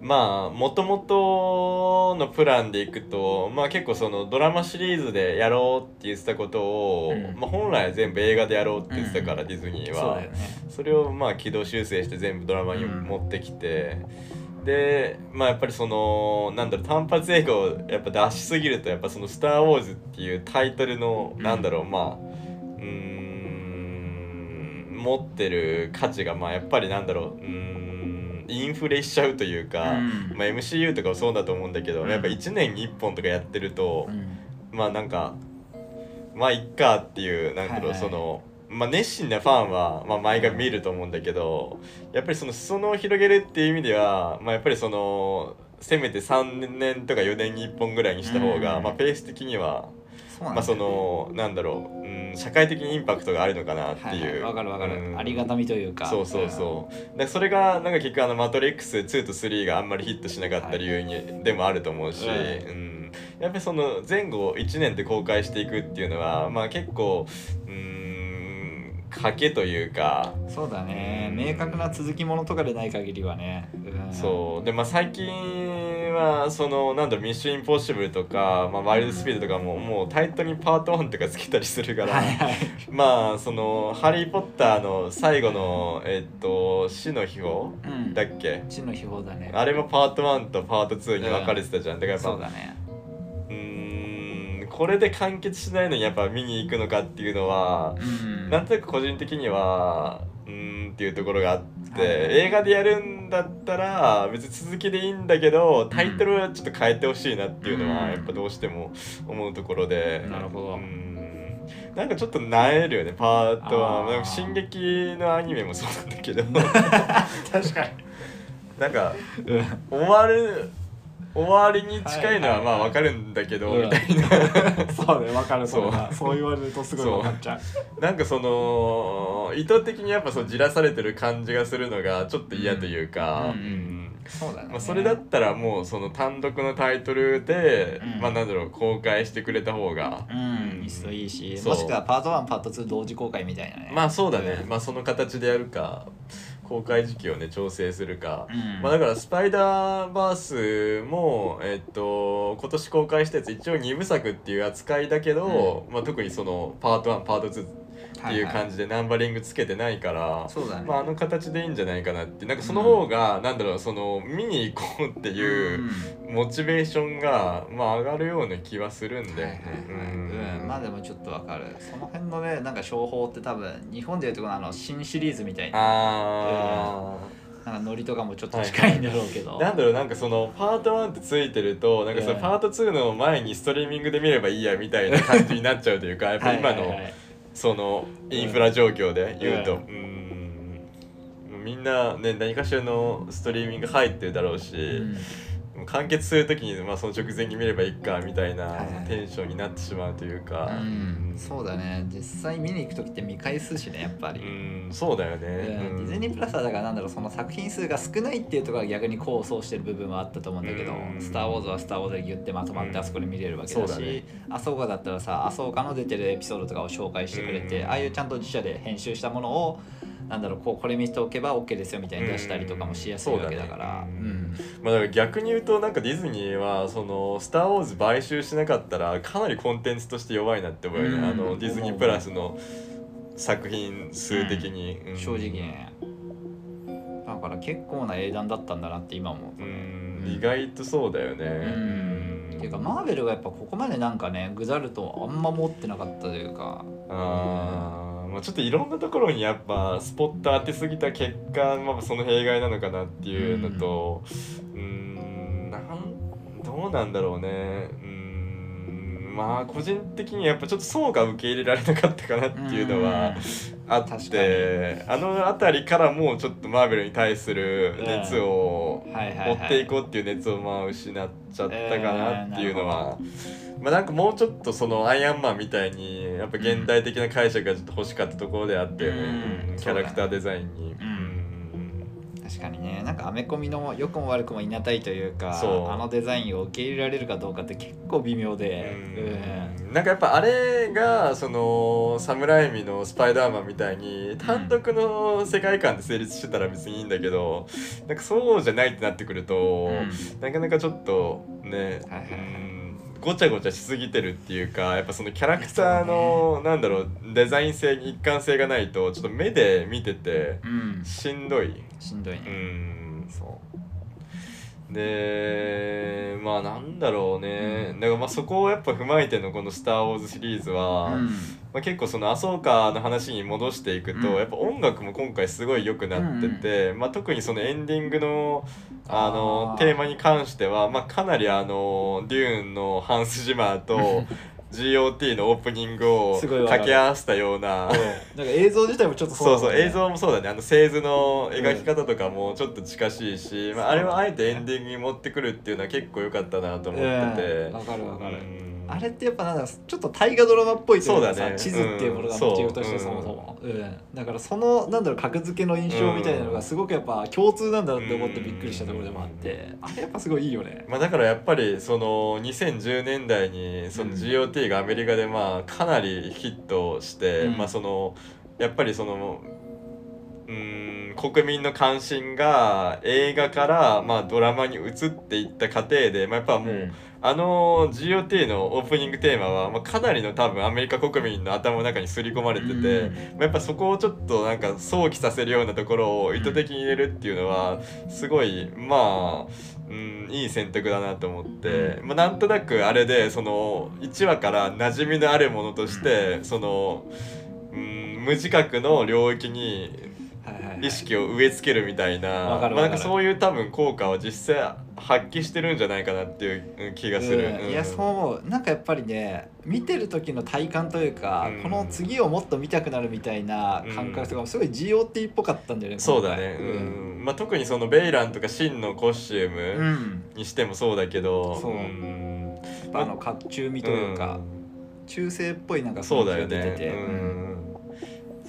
A: まあもともとのプランでいくとまあ結構そのドラマシリーズでやろうって言ってたことを、
B: うん。
A: まあ、本来は全部映画でやろうって言ってたから、ディズニーは
B: そね
A: それをまあ軌道修正して全部ドラマに持ってきて、でまあやっぱりそのなんだろう単発映画をやっぱ出しすぎるとやっぱその「スター・ウォーズ」っていうタイトルの、
B: うん。
A: なんだろうまあうーん持ってる価値がまあやっぱりなんだろううーんインフレしちゃうというか、
B: うん。
A: まあ、MCU とかもそうだと思うんだけど、
B: うん。
A: やっぱ1年に1本とかやってると、
B: うん。
A: まあなんかまあいっかっていうなんだろう、
B: はいはい。
A: そのまあ熱心なファンは、まあ、毎回見ると思うんだけどやっぱりその裾野を広げるっていう意味では、まあ、やっぱりそのせめて3年とか4年に1本ぐらいにした方が、
B: うん。
A: まあ、ペース的には、まあそのなんだろう、うん、社会的にインパクトがあるのかなって
B: はい
A: う。
B: わかるわかる、
A: うん。
B: ありがたみというか。
A: そうそうそう。だそれがなんか結局あの「マトリックス2」と3があんまりヒットしなかった理由にでもあると思うし、
B: はい
A: うん、やっぱりその前後1年で公開していくっていうのはまあ結構うーん賭けというか、
B: うんそうだね。
A: うん。
B: 明確な続きものとかでない限りはね、うん、
A: そう。でまあ最近はそのなんだろう「ミッションインポッシブル」とか「まあ、ワイルドスピード」とかももうタイトルにパート1とかつけたりするから。
B: はいはい。
A: まあその「ハリー・ポッター」の最後のえっと死の秘宝
B: うん。
A: だっけ？
B: 地の秘宝だね。
A: あれもパート1とパート2に分かれてたじゃん、だからやっぱ
B: そうだね。
A: うーんこれで完結しないのにやっぱ見に行くのかっていうのは、
B: うん。
A: なんとなく個人的にはうーんっていうところがあって、
B: はい
A: 映画でやるんだったら別に続きでいいんだけどタイトルはちょっと変えてほしいなっていうのは
B: うん。
A: やっぱどうしても思うところで、
B: なるほど。
A: うん。なんかちょっとなえるよねパート
B: あー。
A: 1なんか進撃のアニメもそうなんだけど。
B: 確か
A: なんか
B: に、うん
A: 終わる終わりに近いのはまあわかるんだけど、
B: うん。
A: みたいな。
B: そうね分かる
A: そう。
B: そう言われるとすごい分かっちゃう。
A: なんかその意図的にやっぱそうじらされてる感じがするのがちょっと嫌というか、
B: そうだね、
A: まあ、それだったらもうその単独のタイトルで、
B: うん。
A: まあなんだろう公開してくれた方が、
B: うん。いっそいいしもしくはパート1パート2同時公開みたいなね。
A: まあそうだね、
B: うん
A: まあその形でやるか公開時期をね調整するか、
B: うん。
A: まあだから「スパイダーバースも」えっと今年公開したやつ一応2部作っていう扱いだけど、まあ、特にそのパート1パート2っていう感じでナンバリングつけてないから、まあ、あの形でいいんじゃないかなってなんかその方が、なんだろうその見に行こうっていうモチベーションが、まあ、上がるような気はするんだよね。
B: はいはいはい。うん、まあでもちょっとわかる。その辺のねなんか商法って多分日本でいうとこのあの新シリーズみたいな。
A: あ
B: ななんかノリとかもちょっと近いんだろうけど、
A: なんだろうなんかそのパート1ってついてるとなんかその
B: うん
A: パート2の前にストリーミングで見ればいいやみたいな感じになっちゃうというかやっぱ今の
B: はいはいはい
A: そのインフラ状況で言うと。
B: う
A: うん。ん。みんなね何かしらのストリーミング入ってるだろうし、完結する時に、まあ、その直前に見ればいいかみたいなテンションになってしまうというか、
B: うん。そうだね。実際見に行く時って見返すしねやっぱり、
A: うん。そうだよね、
B: うん。ディズニープラスはだからなんだろうその作品数が少ないっていうところが逆に功を奏してる部分はあったと思うんだけど
A: うん「
B: スター・ウォーズ」は「スター・ウォーズ」でギュッてまとまってあそこで見れるわけだし
A: そうだね。
B: アソーカだったらさアソーカの出てるエピソードとかを紹介してくれて
A: うん。
B: ああいうちゃんと自社で編集したものをなんだろうこうこれ見ておけば OK ですよみたいに出したりとかもしやすいわけだから。
A: うん
B: うん。
A: まあ、だから逆に言うとなんかディズニーはその「スター・ウォーズ」買収しなかったらかなりコンテンツとして弱いなって思うよね、
B: うん。
A: あのディズニープラスの作品数的に、うん。
B: 正直。ねだから結構な英断だったんだなって今思う
A: ん。意外とそうだよね。
B: うん。っていうかマーベルがやっぱここまでなんかねグザルとあんま持ってなかったというか。
A: あーまあちょっといろんなところにやっぱスポット当てすぎた結果、まあ、その弊害なのかなっていうのとうーんなんどうなんだろうね。うーんまあ個人的にやっぱちょっと層が受け入れられなかったかなっていうのはあっ
B: 確
A: てあの辺りからもうちょっとマーベルに対する熱を持っていこうっていう熱をまあ失っちゃったかなっていうのは、まあなんかもうちょっとそのアイアンマンみたいにやっぱ現代的な解釈がちょっと欲しかったところであって、
B: うん。
A: うん。キャラクターデザインに。
B: うん。
A: うん。
B: 確かにね。なんかアメコミの良くも悪くもいなたいというかあのデザインを受け入れられるかどうかって結構微妙で。
A: うん。なんかやっぱあれがそのサムライミの「スパイダーマン」みたいに単独の世界観で成立してたら別にいいんだけどなんかそうじゃないってなってくると、
B: うん。
A: なかなかちょっとね、
B: はいはいはい。
A: うんごちゃごちゃしすぎてるっていうかやっぱそのキャラクターの、なんだろうデザイン性に一貫性がないとちょっと目で見てて
B: うん。
A: しんどい。
B: しんどいね。
A: うん
B: そう。
A: でまあなんだろうね。だからまあそこをやっぱ踏まえてのこの「スター・ウォーズ」シリーズは、
B: うん。
A: まあ、結構そのアソーカの話に戻していくと、
B: うん。
A: やっぱ音楽も今回すごい良くなってて、まあ、特にそのエンディングのあのテーマに関しては、まあ、かなりあのデューンのハンス・ ジマーと GOT のオープニングを掛け合わせたような。
B: なんか映像自体もちょっと
A: そうそう映像もそうだね。あの製図の描き方とかもちょっと近しいし、まあ、あれはあえてエンディングに持ってくるっていうのは結構良かったなと思ってて、
B: うん。わかるわかる。
A: うん
B: あれってやっぱなんだちょっと大河ドラマっぽいというかさ、
A: そうだね。
B: 地図っていうものが
A: うん。
B: モチーフとして
A: そ
B: もそも、うん。だからそのなんだろう格付けの印象みたいなのがすごくやっぱ共通なんだなって思ってびっくりしたところでもあって、あれやっぱすごいいいよね。
A: まあ、だからやっぱりその2010年代にその
B: うん
A: GOT がアメリカでまあかなりヒットして、
B: うん。
A: まあそのやっぱりそのうーん国民の関心が映画からまあドラマに移っていった過程で、まあ、やっぱもう、
B: うん。
A: あの GOT のオープニングテーマは、まあ、かなりの多分アメリカ国民の頭の中に刷り込まれてて、
B: うん。
A: まあ、やっぱそこをちょっとなんか想起させるようなところを意図的に入れるっていうのはすごいまあ、うん、いい選択だなと思って、まあ、なんとなくあれでその1話から馴染みのあるものとしてその、うん、無自覚の領域に意識を植え付けるみたいな。まあ、なんかそういう多分効果は実際発揮してるんじゃないかなっていう気がする。
B: うん。いやそう思うなんかやっぱりね見てる時の体感というか、
A: うん。
B: この次をもっと見たくなるみたいな感覚とかもすごい GOT っぽかったんだよね
A: そうだね、うん。まあ、特にそのベイランとかシンのコスチュ
B: う
A: ーム
B: ん。
A: にしてもそうだけど、
B: そう。ん。あの甲冑味というか、中性っぽいなんか
A: そうだよ
B: 雰囲気が出てて。
A: ね、うん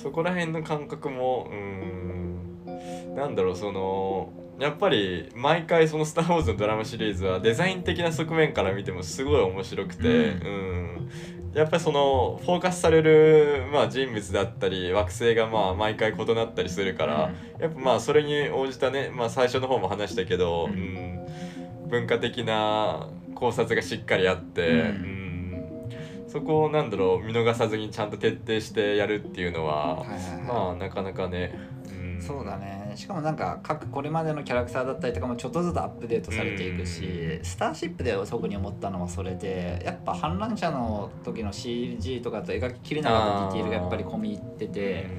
A: そこら辺の感覚もうんなんだろうそのやっぱり毎回その「スター・ウォーズ」のドラマシリーズはデザイン的な側面から見てもすごい面白くて、
B: うん。
A: うんやっぱりそのフォーカスされる、まあ、人物だったり惑星がまあ毎回異なったりするから、やっぱまあそれに応じたね、まあ、最初の方も話したけど、
B: うん
A: うん。文化的な考察がしっかりあって、
B: うん。
A: うんそこをなんだろう見逃さずにちゃんと徹底してやるっていうのは、
B: はいはいはい。
A: まあなかなかね、うん。
B: そうだね。しかもなんか各これまでのキャラクターだったりとかもちょっとずつアップデートされていくし、
A: うん。
B: スターシップで特に思ったのはそれでやっぱ反乱者の時の CG とかと描ききれなかったディティールがやっぱり込み入ってて、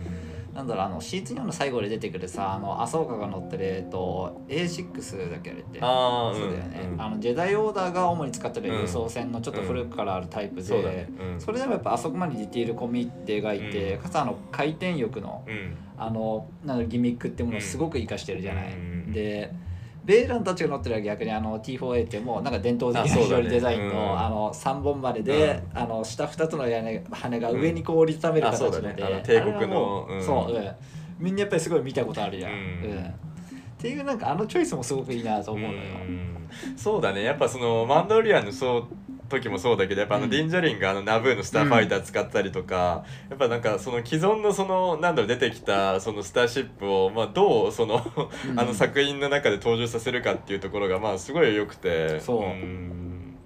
B: なんだろうあのシーズン4の最後で出てくるさあのアソーカが乗ってるえっと A6 だっけあれって。
A: ああ
B: そうだよね、
A: うん。
B: あのジェダイオーダーが主に使ってる
A: うん。
B: 輸送船のちょっと古くからあるタイプで、
A: そうだね。うん。
B: それでもやっぱあそこまでディティール込みって描いて、
A: うん。
B: かつあの回転翼の
A: うん。
B: あのなんギミックってものをすごく活かしてるじゃない。
A: うん。
B: でベイランたちが乗ってるのは逆にあの T4A ってもうなんか伝統的な非常にデザインの,、
A: うん。
B: あの3本丸で、あの下2つの屋根羽が上にこう折りためる形ので、
A: ね。あの帝国の
B: う
A: うん。
B: そう、うん、みんなやっぱりすごい見たことあるじゃん。
A: う
B: うん。んっていうなんかあのチョイスもすごくいいなと思うのよ。
A: うん。そうだね。やっぱそのマンドリアンのそう時もそうだけどやっぱあの
B: うん。
A: ディンジャリンがあのナブーのスターファイター使ったりとか、やっぱなんかその既存のそのなんだろう出てきたそのスターシップをまあどうその
B: うん。
A: あの作品の中で登場させるかっていうところがまあすごい良くて。
B: そう。ん。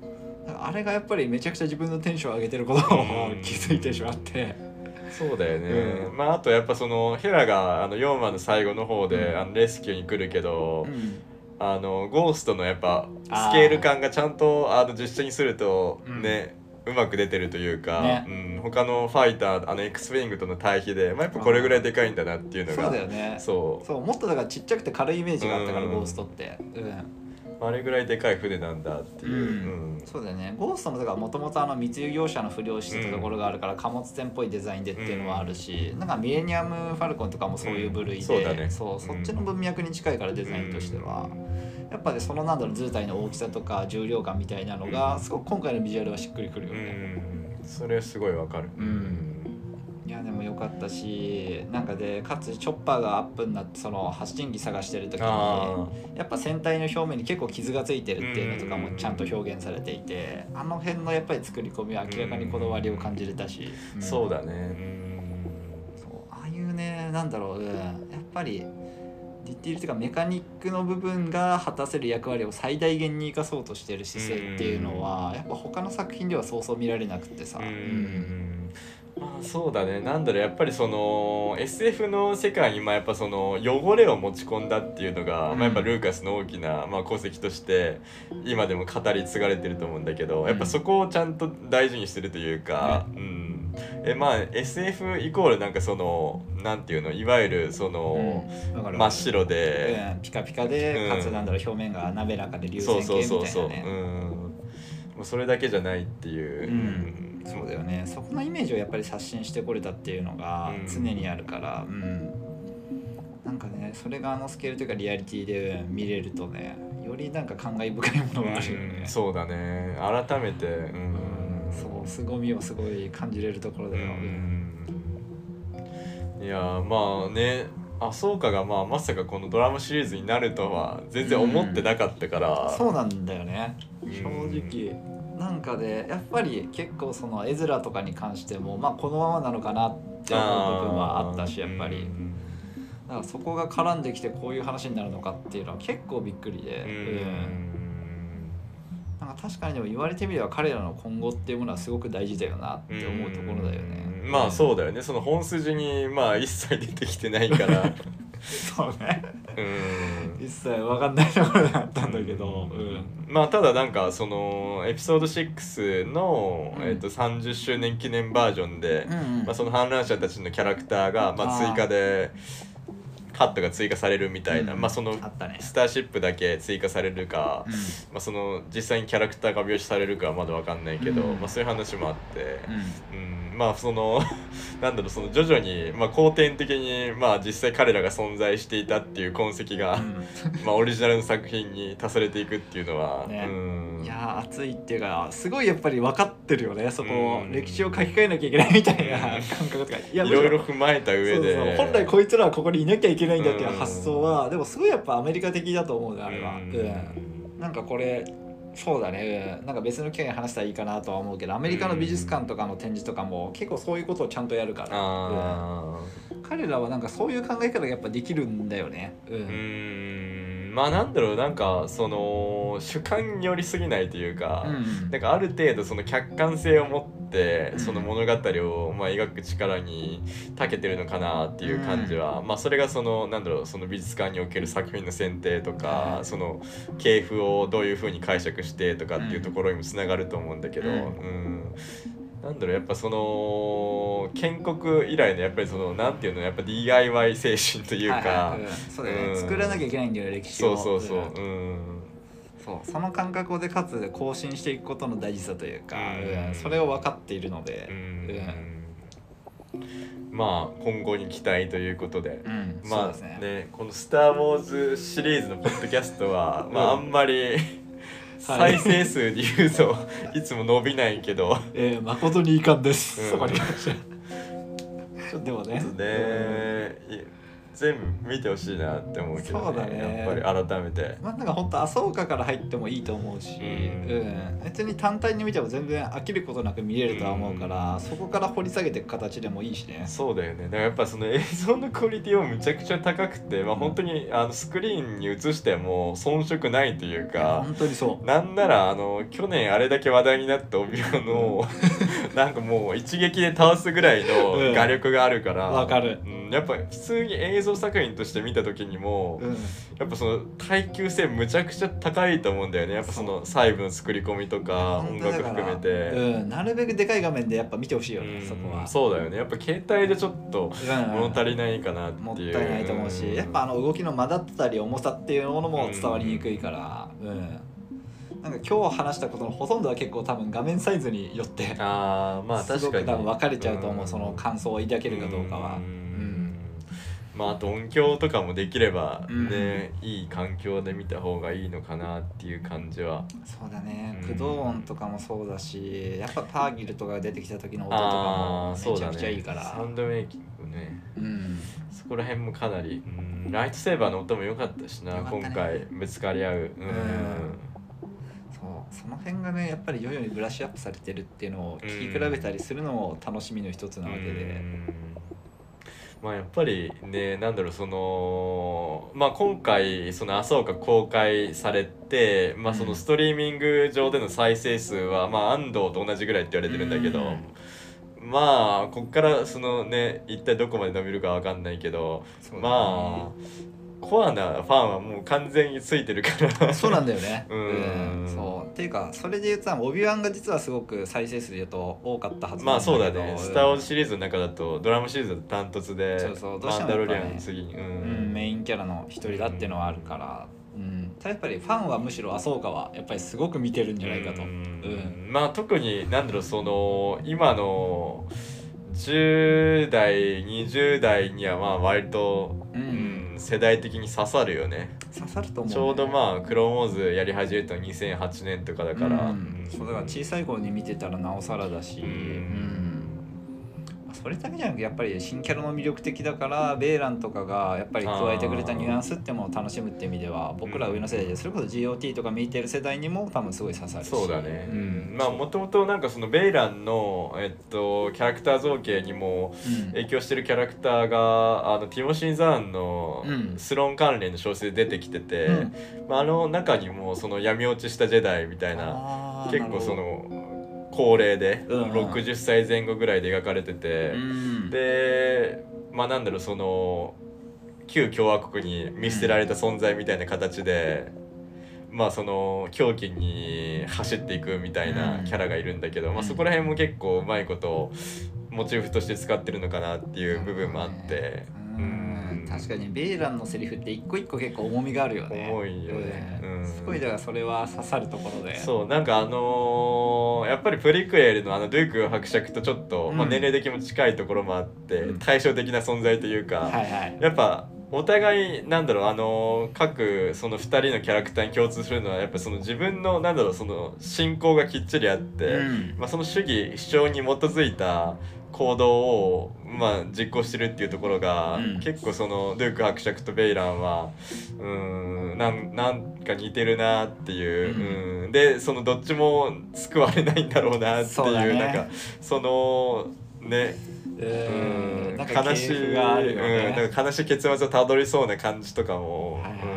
B: あれがやっぱりめちゃくちゃ自分のテンションを上げてることを
A: うん。
B: 気づいてしまって。
A: そうだよね、
B: うん。
A: まああとやっぱそのヘラがあの4話の最後の方で、
B: うん。
A: あのレスキューに来るけど、
B: うん
A: あのゴーストのやっぱスケール感がちゃんとあの実写にすると
B: うん。
A: ね、うまく出てるというか、
B: ね。
A: うん、他のファイターあの X ウィングとの対比で、まあ、やっぱこれぐらいでかいんだなっていうの
B: そう
A: が
B: だよね。
A: そう。
B: そうもっとだからちっちゃくて軽いイメージがあったから、
A: うん。
B: ゴーストって。うん
A: あれぐらいでかい船なんだっていう、うん。
B: そうだよね。ゴーストもだからもともと密輸業者の不良してたところがあるから、貨物船っぽいデザインでっていうのはあるし、なんかミレニアム・ファルコンとかもそういう部類で、
A: うんそうだね。
B: そうそっちの文脈に近いからデザインとしては、やっぱねそのなんだろう図体の大きさとか重量感みたいなのがすごく今回のビジュアルはしっくりくるよ
A: う
B: ね。
A: ん。それすごいわかる、
B: うんいやでもよかったしなんかでかつチョッパーがアップになってその発信機探してる時に
A: あ
B: やっぱ船体の表面に結構傷がついてるっていうのとかもちゃんと表現されていてあの辺のやっぱり作り込みは明らかにこだわりを感じれたし、
A: あそう
B: だ
A: だね。うん
B: そうああいうねなんだろう、うん、やっぱりディティールっていうかメカニックの部分が果たせる役割を最大限に生かそうとしてる姿勢っていうのはやっぱ他の作品ではそうそう見られなくってさ、
A: うそうだね。なんだろうやっぱりその SF の世界にまあやっぱその汚れを持ち込んだっていうのが、
B: うん。
A: まあ、やっぱルーカスの大きな、まあ、功績として今でも語り継がれてると思うんだけど、
B: うん。
A: やっぱそこをちゃんと大事にしてるというか、うん、えまあ SF イコールなんかそのなんていうのいわゆるその、
B: うん。
A: 真っ白で、
B: うん。ピカピカで、
A: うん。
B: かつなんだろう表面が滑らかで流線形みたいなね。
A: うん、もうそれだけじゃないっていう。
B: うんそうだよね。そこのイメージをやっぱり刷新してこれたっていうのが
A: うん。
B: 常にあるから、うん。なんかねそれがあのスケールというかリアリティで見れるとねよりなんか感慨深いものがあるよね、
A: うん。そうだね。改めてうん。
B: そう凄みをすごい感じれるところ
A: う
B: だよ、
A: ん。いやまあねあそうかがまあまさかこのドラマシリーズになるとは全然思ってなかったから、
B: そうなんだよね。
A: うん
B: 正直なんかでやっぱり結構その絵面とかに関してもまあこのままなのかなって思う部分はあったしやっぱり。
A: うん
B: だからそこが絡んできてこういう話になるのかっていうのは結構びっくりで、
A: う
B: うん
A: ん。
B: なんか確かにでも言われてみれば彼らの今後っていうものはすごく大事だよなって思うところだよね。
A: うん。まあそうだよね。その本筋にまあ一切出てきてないから
B: そうね。
A: うん。
B: 一切分かんないところだったんだけど、うん。
A: まあただなんかそのエピソード6の、
B: うん。
A: えっと30周年記念バージョンで、
B: うんうん。
A: まあ、その反乱者たちのキャラクターが、まあ、
B: あー。
A: 追加でカットが追加されるみたいな、
B: うん。
A: まあその
B: あったね。
A: スターシップだけ追加されるか、
B: うん。
A: まあ、その実際にキャラクターが描写されるかはまだわかんないけど、
B: うん。
A: まあ、そういう話もあって、
B: うん。
A: うん、まあその なんだろうその徐々に、まあ、後天的に、まあ、実際彼らが存在していたっていう痕跡が、まあ、オリジナルの作品に足されていくっていうのは、
B: ね。
A: うん。
B: いやー熱いっていうかすごいやっぱり分かってるよねそこ。歴史を書き換えなきゃいけないみたいな感覚とか。いや
A: いろいろ踏まえた上で。
B: 本来こいつらはここにいなきゃいけないんだっていう発想は、でもすごいやっぱアメリカ的だと思うねあれは、
A: うん。
B: うん。なんかこれそうだね、うん。なんか別の機会に話したらいいかなとは思うけどアメリカの美術館とかの展示とかも結構そういうことをちゃんとやるから、
A: あ
B: うん。彼らはなんかそういう考え方がやっぱできるんだよね、うん
A: まあなんだろうなんかその主観に寄りすぎないというか、
B: うん。
A: なんかある程度その客観性を持って
B: うん。
A: その物語をまあ描く力に長けてるのかなっていう感じは、まあそれがそのなんだろうその美術館における作品の選定とか、
B: うん
A: その系譜をどういうふうに解釈してとかっていうところにもつながると思ううんだけど、
B: う
A: うんんなんだろうやっぱその建国以来のやっぱりそのなんていうのやっぱ DIY 精神というか、
B: はいはい。うん。そうだよね、
A: うん。
B: 作らなきゃいけないんだよ歴史を。
A: そうそうそう。
B: うん。
A: うん
B: そう。その感覚でかつ更新していくことの大事さというか、
A: うん。
B: うん。それを分かっているので。
A: まあ今後に期待ということで、まあ
B: ね。
A: ねこの「スター・ウォーズ」シリーズのポッドキャストは、まああ
B: うん。
A: んまり再生数で言うといつも伸びないけど。
B: えー、誠に遺憾です、
A: うん。
B: そこに関してはちょっとでもね。
A: ねい全部見てほしいなって思うけど、
B: そうだね。
A: やっぱり改めて。
B: まあなんか本当麻生から入ってもいいと思うし、
A: うん。
B: うん。別に単体に見ても全然飽きることなく見れるとは思うから、
A: うん。
B: そこから掘り下げていく形でもいいしね。
A: そうだよね。だからやっぱその映像のクオリティもむちゃくちゃ高くて、まあ、本当にあのスクリーンに映しても遜色ないというか
B: 本当にそう。
A: なんならあの去年あれだけ話題になった帯輪のなんかもう一撃で倒すぐらいの画力があるから。
B: わかる。
A: うん、やっぱ普通に映像作品として見た時にも、
B: うん。
A: やっぱその耐久性むちゃくちゃ高いと思うんだよね。やっぱその細部の作り込みとか音楽含めて。
B: うん、なるべくでかい画面でやっぱ見てほしいよね、
A: うん。
B: そこは。
A: そうだよね。やっぱ携帯でちょっと
B: うん。
A: 物足りないかなっていう。
B: もったいないと思うし、やっぱあの動きの間だったり重さっていうものも伝わりにくいから、うん。なんか今日話したことのほとんどは結構多分画面サイズによって
A: あーまあ
B: すご
A: 確かに。
B: く多分分かれちゃうと思う、
A: ん
B: その感想を抱けるかどうかは。
A: ん
B: うん
A: まああと音響とかもできれば
B: うん。
A: ね、いい環境で見た方がいいのかなっていう感じは。
B: そうだね。
A: うん。
B: 駆動音とかもそうだしやっぱターギルとかが出てきた時の音とか
A: あ
B: もめちゃくちゃいい
A: ね
B: から。
A: サウンドメイキングね。
B: うん。
A: そこら辺もかなり、うん、ライトセーバーの音も良かったしな
B: ね。
A: 今回ぶつかり合う。うん、
B: そう。その辺がねやっぱり徐々にブラッシュアップされてるっていうのを聞き比べたりするのも楽しみの一つなわけで、
A: うんまあやっぱりねなんだろうそのまあ今回その麻生が公開されてまあそのストリーミング上での再生数はまあ安藤と同じぐらいって言われてるんだけど、まあこっからそのね一体どこまで伸びるかわかんないけど、
B: ね。
A: まあコアなファンはもう完全についてるから。
B: そうなんだよね。
A: うん。
B: そう。っていうかそれで言うとオビワンが実はすごく再生数で言うと多かったはず
A: まあそうだ
B: けど
A: ね「スター・ウォーズ」シリーズの中だとドラマシリーズダントツで
B: そうそうどうし
A: マンダロリアンの次に、う
B: うん、メインキャラの一人だっていうのはあるから、うん、やっぱりファンはむしろ麻生川やっぱりすごく見てるんじゃないかと。
A: う
B: うん。
A: んまあ特になんだろうその今の10代20代にはまあ割と、
B: うん
A: うん世代的に刺さるよね。
B: 刺さると思う、ね、
A: ちょうどまあクロモーズやり始めたの2008年とかだから、
B: うん。そうだから小さい頃に見てたらなおさらだし、
A: うん
B: それだけじゃなくてやっぱり新キャラの魅力的だからベーランとかがやっぱり加えてくれたニュアンスってものを楽しむって意味では僕ら上の世代でそれこそ GOT とか見てる世代にも多分すごい刺さるし。
A: そうだね、
B: うん。
A: まあもともとなんかそのベイランの、えっと、キャラクター造形にも
B: うん。
A: 影響してるキャラクターがあのティモシー・ザーンの
B: うん。
A: スローン関連の小説で出てきてて、
B: うん。
A: まあ、あの中にもその闇落ちしたジェダイみたいな結構その高齢で
B: うんうん。
A: 60歳前後ぐらいで描かれてて、
B: どうん。
A: でまあなんだろうその旧共和国に見捨てられた存在みたいな形で、まあその狂気に走っていくみたいなキャラがいるんだけど、まあ、そこら辺も結構うまいことモチーフとして使ってるのかなっていう部分もあって。
B: うん
A: うん
B: 確かにベーランのセリフって一個一個結構重みがあるよね。
A: 重いよね。うん。
B: すごいだからそれは刺さるところで。
A: そうなんかあのーやっぱりプリクエルのあのドゥーク伯爵とちょっと、まあ、
B: うん
A: 年齢的にも近いところもあって、
B: うん。
A: 対照的な存在というか、
B: はいはい。
A: やっぱお互いなんだろうあの各その2人のキャラクターに共通するのはやっぱその自分のなんだろうその信仰がきっちりあって、
B: うん。
A: まあ、その主義主張に基づいた行動を、まあ、実行してるっていうところが、
B: うん。
A: 結構そのドゥーク伯爵とベイランはうーんなんなんか似てるなっていう、うん。でそのどっちも救われないんだろうなっていう
B: そうだね。
A: なんかそのね。
B: う
A: うん。悲しい、
B: ね。
A: うん、悲しい結末をたどりそうな感じとかも、
B: はいはい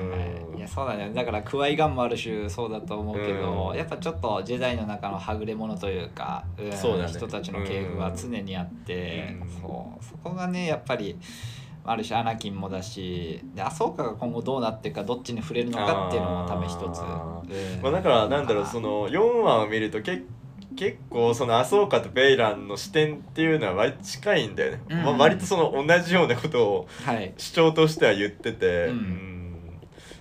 B: そうだね。だからクワイガンもある種そうだと思うけど、
A: うん。
B: やっぱちょっとジェダイの中のはぐれ者というか、うん
A: そうだね。
B: 人たちの系譜は常にあって、
A: うん。
B: そう。そこがねやっぱりある種アナキンもだしでアソーカが今後どうなっていくかどっちに触れるのかっていうのも多分一つ、
A: あ
B: うん。
A: まあ、だからなんだろうそ
B: の
A: の4話を見ると結結構その麻生家とベイランの視点っていうのは割と近いんだよね、
B: うん。
A: まあ、割とその同じようなことを
B: はい。
A: 主張としては言ってて、
B: うん。
A: うん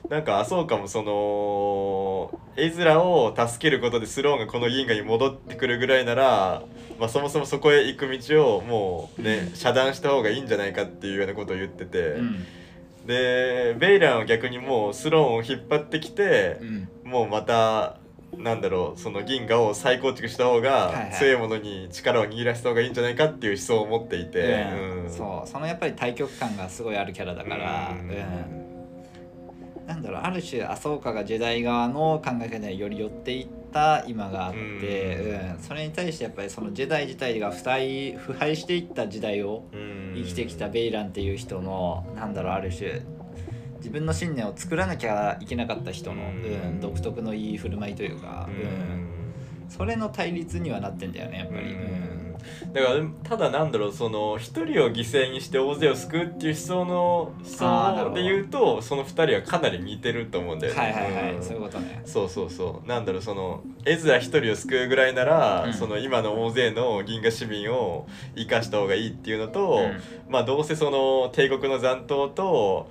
A: なんか麻生家もその絵面を助けることでスローンがこの銀河に戻ってくるぐらいなら、まあ、そもそもそこへ行く道をもうね遮断した方がいいんじゃないかっていうようなことを言ってて、
B: うん。
A: でベイランは逆にもうスローンを引っ張ってきて
B: う、ん。
A: もうまたなんだろうその銀河を再構築した方
B: はい
A: が
B: はい。
A: 強いものに力を握らせた方がいいんじゃないかっていう思想を持っていて、
B: そう。そのやっぱり対極感がすごいあるキャラだから、
A: うん。
B: うんなんだろうある種麻生家がジェダイ側の考え方により寄っていった今があって、
A: うん。
B: うん。それに対してやっぱりそのジェダイ自体が腐敗腐敗していった時代を
A: うん。
B: 生きてきたベイランっていう人のなんだろうある種自分の信念を作らなきゃいけなかった人の、
A: うん。
B: うん独特のいい振る舞いというか、うん。それの対立にはなってんだよねやっぱり。うん
A: だからただなんだろうその一人を犠牲にして大勢を救うっていう思想の思想で言うとその二人はかなり似てると思うんだよね。
B: はいはいはい、
A: うん。
B: そういうことね。
A: そうそうそう。なんだろうその絵面一人を救うぐらいなら、
B: うん。
A: その今の大勢の銀河市民を生かした方がいいっていうのと、
B: うん。
A: まあどうせその帝国の残党と、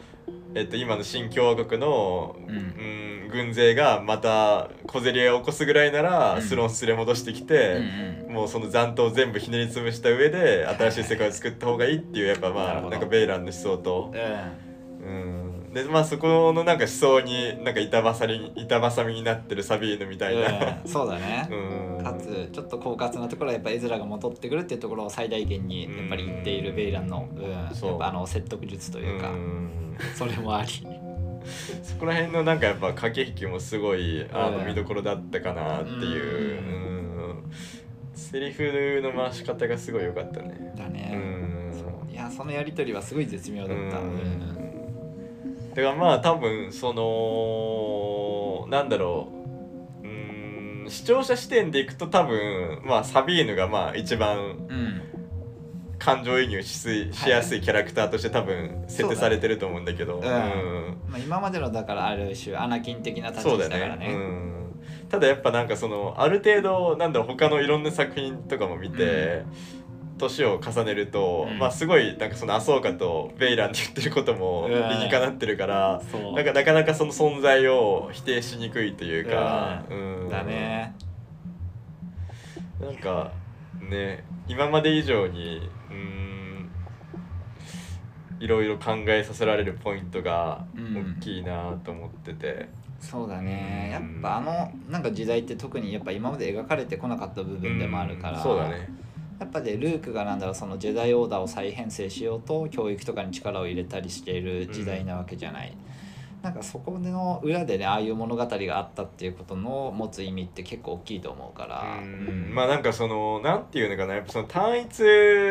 A: えっと、今の新共和国の、
B: うん
A: うん軍勢がまた小競り合いを起こすぐらいなら、
B: うん
A: スローン連れ戻してき
B: うん
A: て、
B: うん
A: もうその残党を全部ひねり潰した上で新しい世界を作った方がいいっていうやっぱまあなんかベイランの思想と。
B: うん
A: うんでまあそこのなんか思想になんか板挟み板挟みになってるサビーヌみたいな、
B: うんそうだね、
A: うん。
B: かつちょっと狡猾なところはやっぱ絵面が戻ってくるっていうところを最大限にやっぱり言っているベイランの、うん
A: そう。
B: やっぱあの説得術というか、
A: ん。
B: それもあり。
A: そこら辺のなんかやっぱ駆け引きもすごいあの
B: うん
A: 見どころだったかなっていう、セリフの回し方がすごい良かったね。う
B: だね、
A: ん。
B: そう。いやそのやり取りはすごい絶妙だった、
A: う
B: うん
A: んだからまあ多分そのなんだろううん視聴者視点でいくと多分まあサビーヌがまあ一番
B: うん
A: 感情移入しすいしやすいキャラクターとして多分設定されてると思うんだけど
B: まあ、今までのだからある種アナキン的な立ち位
A: そうだ
B: 置だからね。
A: ね。うん、ただやっぱなんかそのある程度なんだろう他のいろんな作品とかも見て、年を重ねると、
B: うん。
A: まあすごいなんかそのアソーカとベイランって言ってることも
B: うん。
A: 理にかなってるから、なんかなかなかその存在を否定しにくいというか、うん。
B: だね。
A: なんかね今まで以上にうんいろいろ考えさせられるポイントが
B: うん。
A: 大きいなと思ってて、
B: そうだね。やっ
A: うん
B: ぱあのなんか時代って特にやっぱ今まで描かれてこなかった部分でもあるから、
A: うん。そうだね
B: やっぱでルークがなんだろうそのジェダイオーダーを再編成しようと教育とかに力を入れたりしている時代なわけじゃない、なんかそこの裏でねああいう物語があったっていうことの持つ意味って結構大きいと思うから、
A: うん。まあなんかそのなんていうのかなやっぱその単一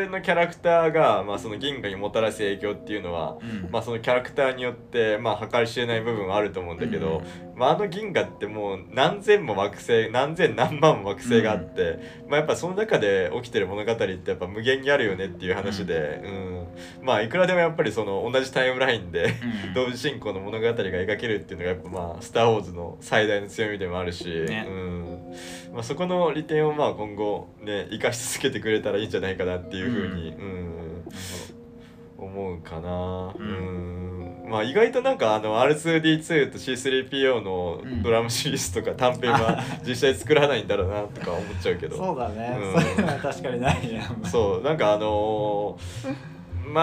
A: のキャラクターが、まあ、その銀河にもたらす影響っていうのは、
B: うん。
A: まあ、そのキャラクターによってまあ計り知れない部分はあると思うんだけど、まあ、あの銀河ってもう何千も惑星何千何万も惑星があって、まあ、やっぱその中で起きてる物語ってやっぱ無限にあるよねっていう話で、うん。まあいくらでもやっぱりその同じタイムラインで
B: うん。
A: 同時進行の物語が描けるっていうのがやっぱまあ「スター・ウォーズ」の最大の強みでもあるし、
B: ね。
A: うん。まあ、そこの利点をまあ今後ね生かし続けてくれたらいいんじゃないかなっていうふうに、うん。思うかな。
B: う
A: うん。まあ意外となんかあの R2D2 と C3PO の
B: うん
A: ドラムシリーズとか短編は 実際作らないんだろうなとか思っちゃうけど。
B: そうだね、
A: うん。
B: それは確かにないね
A: そう。なんかあのーま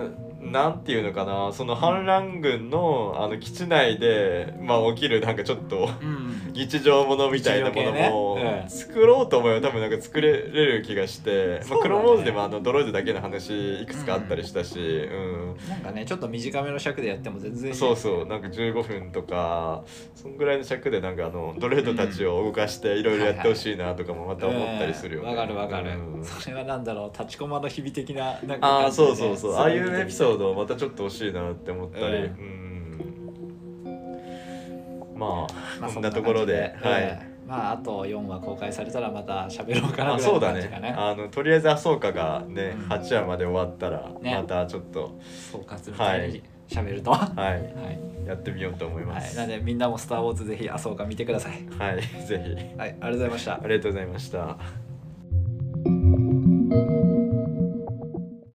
A: あなんていうのかなその反乱軍のあの基地内で、まあ、起きるなんかちょっと
B: うん。
A: 日常ものみたいなものも
B: 系ね。うん。
A: 作ろうと思えば多分なんか作れれる気がして、まあ、クロモーズでもあのドロイドだけの話いくつかあったりしたし、うん。
B: なんかねちょっと短めの尺でやっても全然いい
A: そうそうなんか15分とかそんぐらいの尺でなんかあのドロイドたちを動かしていろいろやってほしいなとかもまた思ったりするよ
B: うんわかるわかる、
A: うん。
B: それはなんだろう立ちコマの日々的ななんか
A: ああそうそうそう。ああいうエピソー
B: ド
A: ドをまたちょっと欲しいなって思ったり、
B: う
A: うん。まあ、
B: まあ
A: こんなところで。はい、
B: うんまああと4話公開されたらまた喋ろうかな
A: あ
B: ぐらいの
A: そうだね。
B: 感じかね。
A: あのとりあえず麻生家がね、
B: うん。
A: 8話まで終わったら
B: ね。
A: またちょっと、
B: 総括み
A: は
B: たいに
A: い。
B: 喋ると。は
A: はい。
B: い、
A: やってみようと思いま
B: はい、
A: す
B: なのでみんなも「スター・ウォーズ」ぜひ「あそうか」見てください。
A: はい、ぜひ。
B: はい。ありがとうございました。
A: ありがとうございました